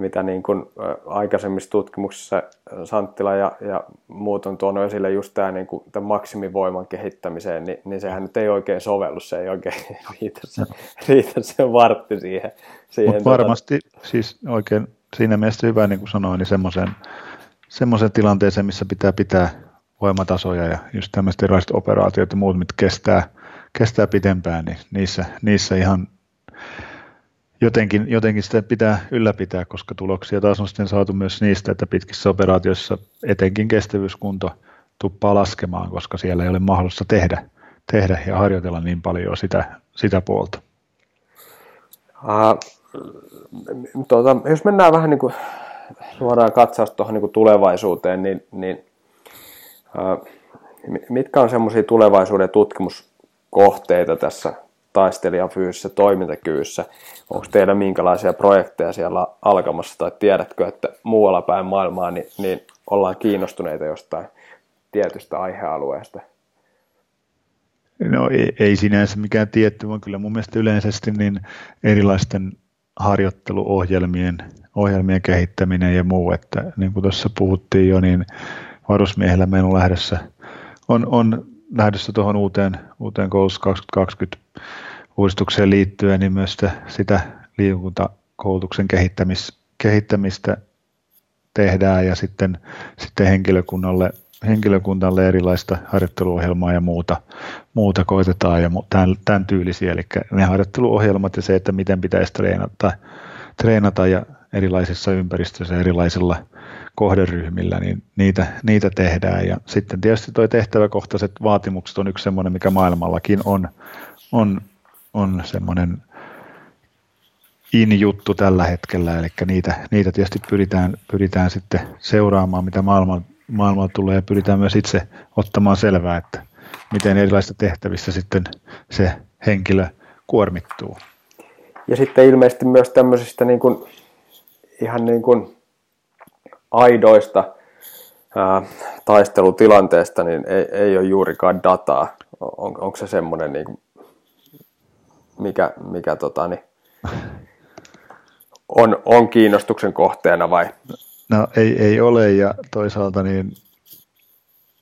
mitä niin kuin aikaisemmissa tutkimuksissa Santtila ja, ja muut on tuonut esille just tämä niin kuin, tämän maksimivoiman kehittämiseen, niin, niin sehän nyt ei oikein sovellu, se ei oikein (laughs) riitä se, riitä se vartti siihen. siihen Mut varmasti tuota... siis oikein siinä mielessä hyvä, niin kuin sanoin, niin semmoisen, semmoisen tilanteeseen, missä pitää pitää voimatasoja ja just tämmöiset erilaiset operaatiot ja muut, mitkä kestää, kestää pitempään, niin niissä, niissä ihan jotenkin, jotenkin sitä pitää ylläpitää, koska tuloksia taas on sitten saatu myös niistä, että pitkissä operaatioissa etenkin kestävyyskunto tuppaa laskemaan, koska siellä ei ole mahdollista tehdä, tehdä ja harjoitella niin paljon sitä, sitä puolta. Uh, tuota, jos mennään vähän niin kuin suoraan katsausta tuohon niin kuin tulevaisuuteen, niin, niin mitkä on semmoisia tulevaisuuden tutkimuskohteita tässä taistelijan fyysisessä toimintakyvyssä. Onko teillä minkälaisia projekteja siellä alkamassa tai tiedätkö, että muualla päin maailmaa niin, niin ollaan kiinnostuneita jostain tietystä aihealueesta? No ei, ei sinänsä mikään tietty, vaan kyllä mun mielestä yleisesti niin erilaisten harjoitteluohjelmien ohjelmien kehittäminen ja muu, että niin kuin tuossa puhuttiin jo, niin varusmiehellä on lähdössä, on, on lähdössä tuohon uuteen, uuteen koulutus 2020 uudistukseen liittyen, niin myös sitä, sitä liikuntakoulutuksen kehittämis, kehittämistä tehdään ja sitten, sitten henkilökunnalle, henkilökunnalle erilaista harjoitteluohjelmaa ja muuta, muuta koitetaan ja tämän, tämän tyylisiä, eli ne harjoitteluohjelmat ja se, että miten pitäisi treenata, treenata ja erilaisissa ympäristöissä erilaisilla kohderyhmillä, niin niitä, niitä tehdään. Ja sitten tietysti tuo tehtäväkohtaiset vaatimukset on yksi semmoinen, mikä maailmallakin on, on, on semmoinen in-juttu tällä hetkellä, eli niitä, niitä tietysti pyritään, pyritään sitten seuraamaan, mitä maailmalla, maailmalla tulee, ja pyritään myös itse ottamaan selvää, että miten erilaisissa tehtävissä sitten se henkilö kuormittuu. Ja sitten ilmeisesti myös tämmöisistä niin kuin, ihan niin kuin aidoista ää, taistelutilanteesta, niin ei, ei ole juurikaan dataa. On, onko se semmoinen, niin kuin, mikä, mikä tota, niin, (laughs) on, on kiinnostuksen kohteena vai? No ei, ei ole ja toisaalta niin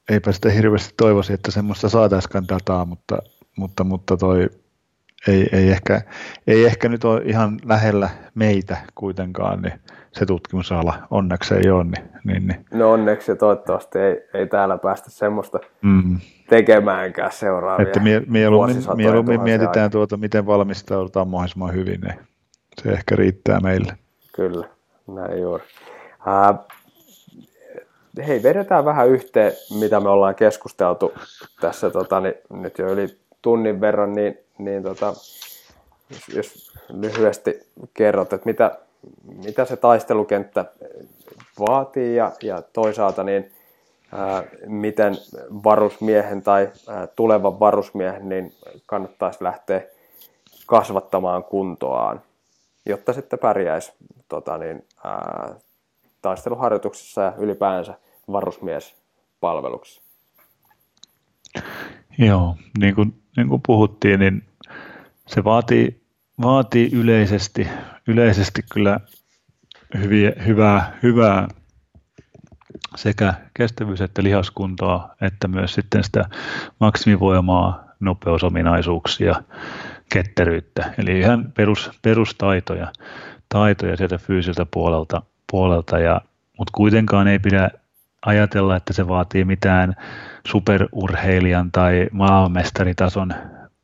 eipä sitä hirveästi toivoisi, että semmoista saataisiin dataa, mutta, mutta, mutta toi ei, ei, ehkä, ei ehkä nyt ole ihan lähellä meitä kuitenkaan, niin se tutkimusala onneksi ei ole. Niin, niin, niin. No onneksi ja toivottavasti ei, ei täällä päästä semmoista mm. tekemäänkään seuraavia Että mie, mieluummin, mieluummin mietitään aika. tuota, miten valmistaudutaan mahdollisimman hyvin, niin se ehkä riittää meille. Kyllä, näin juuri. Äh, hei, vedetään vähän yhteen, mitä me ollaan keskusteltu tässä tota, niin, nyt jo yli tunnin verran, niin, niin tota, jos, jos lyhyesti kerrot, että mitä, mitä se taistelukenttä vaatii ja, ja toisaalta niin ää, miten varusmiehen tai ää, tulevan varusmiehen niin kannattaisi lähteä kasvattamaan kuntoaan, jotta sitten pärjäisi tota niin, ää, taisteluharjoituksissa ja ylipäänsä varusmiespalveluksessa. Joo, niin kuin, niin kuin puhuttiin, niin se vaatii, vaatii yleisesti, yleisesti kyllä hyviä, hyvää, hyvää sekä kestävyys- että lihaskuntoa, että myös sitten sitä maksimivoimaa, nopeusominaisuuksia, ketteryyttä. Eli ihan perus, perustaitoja taitoja sieltä fyysiltä puolelta, puolelta ja, mutta kuitenkaan ei pidä ajatella, että se vaatii mitään superurheilijan tai maailmanmestaritason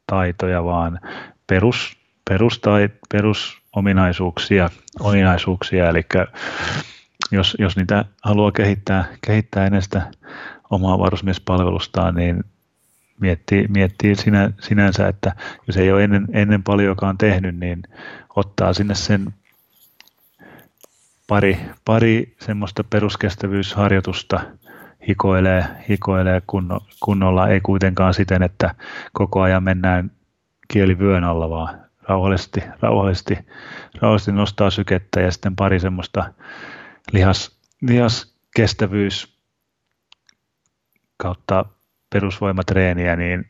taitoja, vaan perus, perustait, perusominaisuuksia, ominaisuuksia, eli jos, jos niitä haluaa kehittää, kehittää ennen sitä omaa varusmiespalvelustaan, niin miettii, miettii sinä, sinänsä, että jos ei ole ennen, ennen paljonkaan tehnyt, niin ottaa sinne sen pari, pari semmoista peruskestävyysharjoitusta hikoilee, hikoilee kunno, kunnolla, ei kuitenkaan siten, että koko ajan mennään kieli vyön alla, vaan rauhallisesti, rauhallisesti, rauhallisesti nostaa sykettä ja sitten pari semmoista lihas, lihaskestävyys kautta perusvoimatreeniä, niin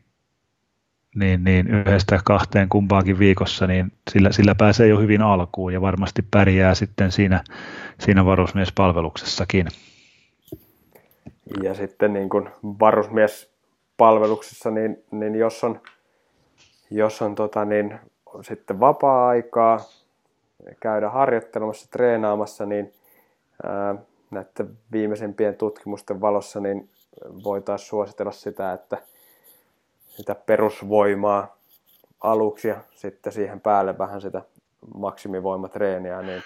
niin, niin yhdestä kahteen kumpaakin viikossa, niin sillä, sillä pääsee jo hyvin alkuun ja varmasti pärjää sitten siinä, siinä varusmiespalveluksessakin. Ja sitten niin kuin varusmiespalveluksessa, niin, niin jos on, jos on tota niin, sitten vapaa-aikaa, käydä harjoittelemassa, treenaamassa, niin ää, näiden viimeisempien tutkimusten valossa niin voitaisiin suositella sitä, että sitä perusvoimaa aluksi ja sitten siihen päälle vähän sitä maksimivoimatreeniä, niin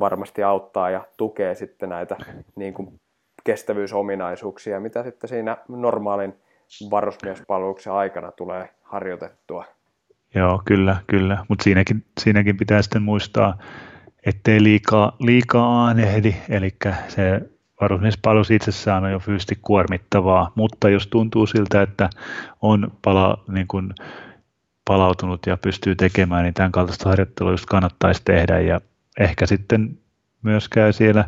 varmasti auttaa ja tukee sitten näitä niin kuin kestävyysominaisuuksia, mitä sitten siinä normaalin varusmiespalveluksen aikana tulee harjoitettua. Joo, kyllä, kyllä. Mutta siinäkin, siinäkin pitää sitten muistaa, ettei liikaa, liikaa aanehdi, eli se varusmiespalvelus itsessään on jo fyysisesti kuormittavaa, mutta jos tuntuu siltä, että on pala, niin kuin palautunut ja pystyy tekemään, niin tämän kaltaista harjoittelua just kannattaisi tehdä ja ehkä sitten myös käy siellä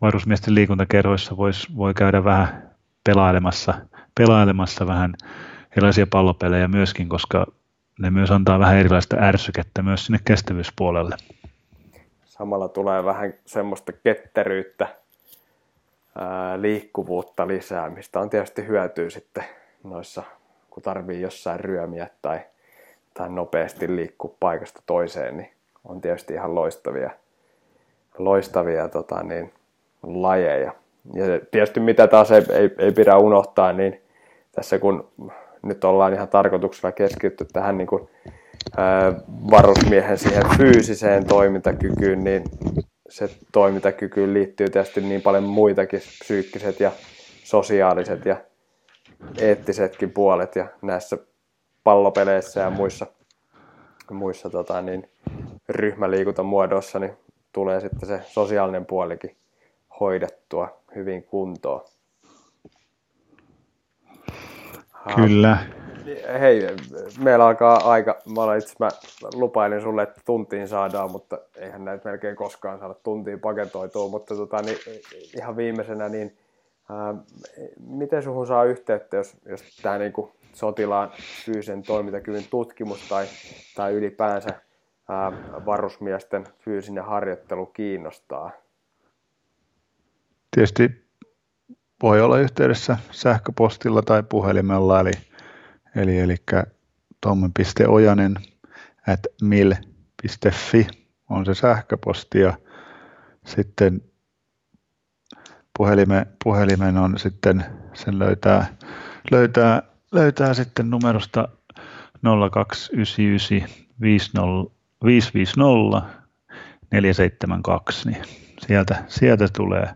varusmiesten liikuntakerhoissa vois, voi käydä vähän pelailemassa, pelailemassa vähän erilaisia pallopelejä myöskin, koska ne myös antaa vähän erilaista ärsykettä myös sinne kestävyyspuolelle. Samalla tulee vähän semmoista ketteryyttä, ää, liikkuvuutta lisää, mistä on tietysti hyötyä sitten noissa, kun tarvii jossain ryömiä tai, tai nopeasti liikkua paikasta toiseen, niin on tietysti ihan loistavia, loistavia tota, niin, lajeja. Ja tietysti mitä taas ei, ei, ei pidä unohtaa, niin tässä kun nyt ollaan ihan tarkoituksella keskitty tähän niin kuin, ää, varusmiehen siihen fyysiseen toimintakykyyn, niin se toimintakykyyn liittyy tietysti niin paljon muitakin psyykkiset ja sosiaaliset ja eettisetkin puolet ja näissä pallopeleissä ja muissa, muissa tota, niin, ryhmäliikuntamuodoissa niin tulee sitten se sosiaalinen puolikin hoidettua hyvin kuntoon. Kyllä. Hei, meillä alkaa aika, mä, olen itse, mä lupailin sulle, että tuntiin saadaan, mutta eihän näitä melkein koskaan saada tuntiin paketoitua, mutta tota, niin, ihan viimeisenä, niin ää, miten suhun saa yhteyttä, jos, jos tämä niin sotilaan fyysisen toimintakyvyn tutkimus tai, tai ylipäänsä ää, varusmiesten fyysinen harjoittelu kiinnostaa? Tietysti voi olla yhteydessä sähköpostilla tai puhelimella, eli, eli, eli tommen.ojanen at mil.fi on se sähköposti ja sitten puhelimen, puhelimen on sitten, sen löytää, löytää, löytää sitten numerosta 0299 550 472, niin sieltä, sieltä tulee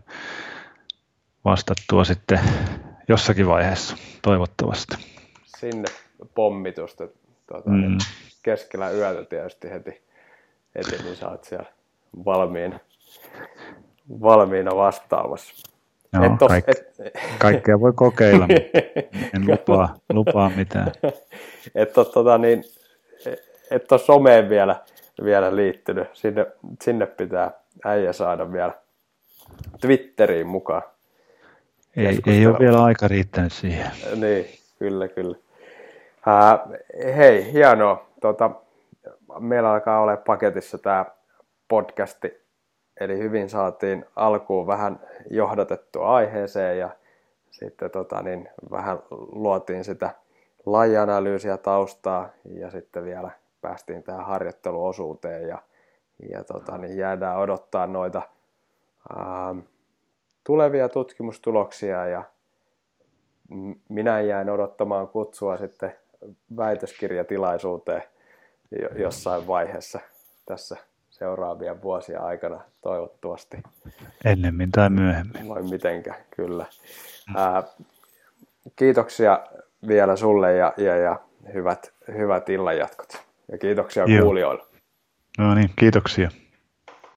vastattua sitten jossakin vaiheessa, toivottavasti. Sinne pommitusta tuota, mm. Niin keskellä yötä tietysti heti, heti niin saat siellä valmiina, valmiina vastaamassa. Joo, et tos, kaik- et... kaikkea voi kokeilla, en (laughs) lupaa, lupaa mitään. (laughs) Et ole tota, niin, et ole someen vielä, vielä liittynyt. Sinne, sinne pitää äijä saada vielä Twitteriin mukaan. Ei, ei ole vielä aika riittänyt siihen. Niin, kyllä, kyllä. Äh, hei, hienoa. Tota, meillä alkaa olla paketissa tämä podcasti, eli hyvin saatiin alkuun vähän johdatettua aiheeseen ja sitten tota, niin vähän luotiin sitä lajianalyysiä taustaa ja sitten vielä päästiin tähän harjoitteluosuuteen ja, ja tota, niin jäädään odottaa noita ää, tulevia tutkimustuloksia ja minä jään odottamaan kutsua sitten väitöskirjatilaisuuteen jossain vaiheessa tässä seuraavien vuosien aikana toivottavasti. Ennemmin tai myöhemmin. Vai mitenkä, kyllä. Ää, kiitoksia vielä sulle ja, ja, ja hyvät, hyvät illanjatkot. Ja kiitoksia Joo. kuulijoille. No niin, kiitoksia.